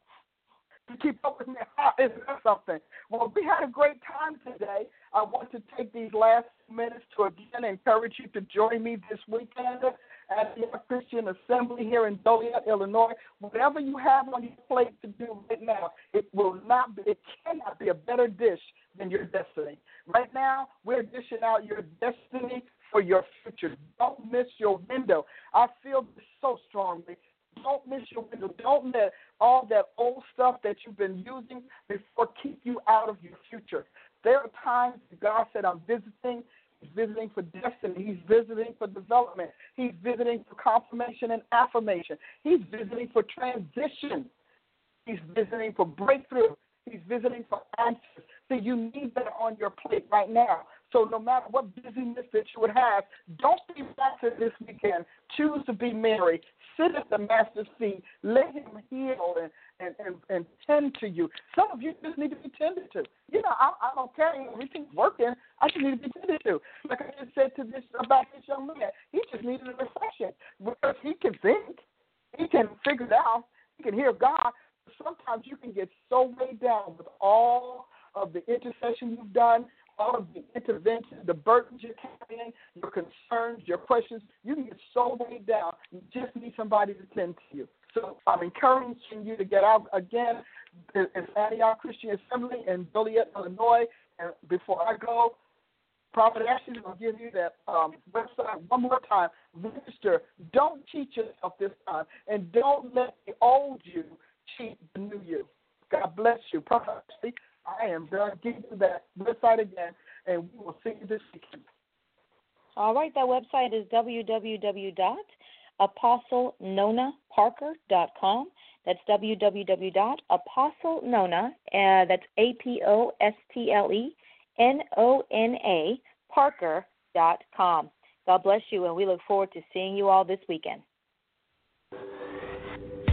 To keep up with me. Isn't that something? Well, we had a great time today. I want to take these last minutes to again encourage you to join me this weekend at the Christian Assembly here in Joliet, Illinois. Whatever you have on your plate to do right now, it will not be, it cannot be a better dish than your destiny. Right now, we're dishing out your destiny for your future. Don't miss your window. I feel this so strongly. Don't miss your window. Don't let all that old stuff that you've been using before keep you out of your future. There are times God said, I'm visiting. He's visiting for destiny. He's visiting for development. He's visiting for confirmation and affirmation. He's visiting for transition. He's visiting for breakthrough. He's visiting for answers. So you need that on your plate right now. So no matter what busyness that you would have, don't be passive this weekend. Choose to be Mary. Sit at the master's feet. Let him heal and, and, and, and tend to you. Some of you just need to be tended to. You know, I'm, I'm okay. Everything's working. I just need to be tended to. Like I just said to this about this young man, he just needed a reflection because he can think, he can figure it out, he can hear God. Sometimes you can get so weighed down with all of the intercession you've done, all of the interventions, the burdens you're carrying, your concerns, your questions. You can get so weighed down. You just need somebody to tend to you. So I'm encouraging you to get out again. It's Antioch Christian Assembly in Joliet, Illinois. And before I go, Prophet Ashley will give you that um, website one more time. Register. Don't cheat yourself this time, and don't let the old you cheat the new you. God bless you. Prophet Ashley, I am done. Give you that website again, and we will see you this weekend. All right, that website is www.apostlenonaparker.com. That's www.apostlenona, uh, that's A-P-O-S-T-L-E, N-O-N-A, parker.com. God bless you, and we look forward to seeing you all this weekend.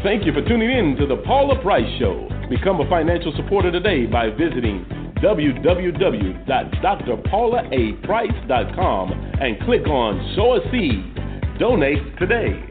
Thank you for tuning in to the Paula Price Show. Become a financial supporter today by visiting www.drpaulaaprice.com and click on Sow a Seed. Donate today.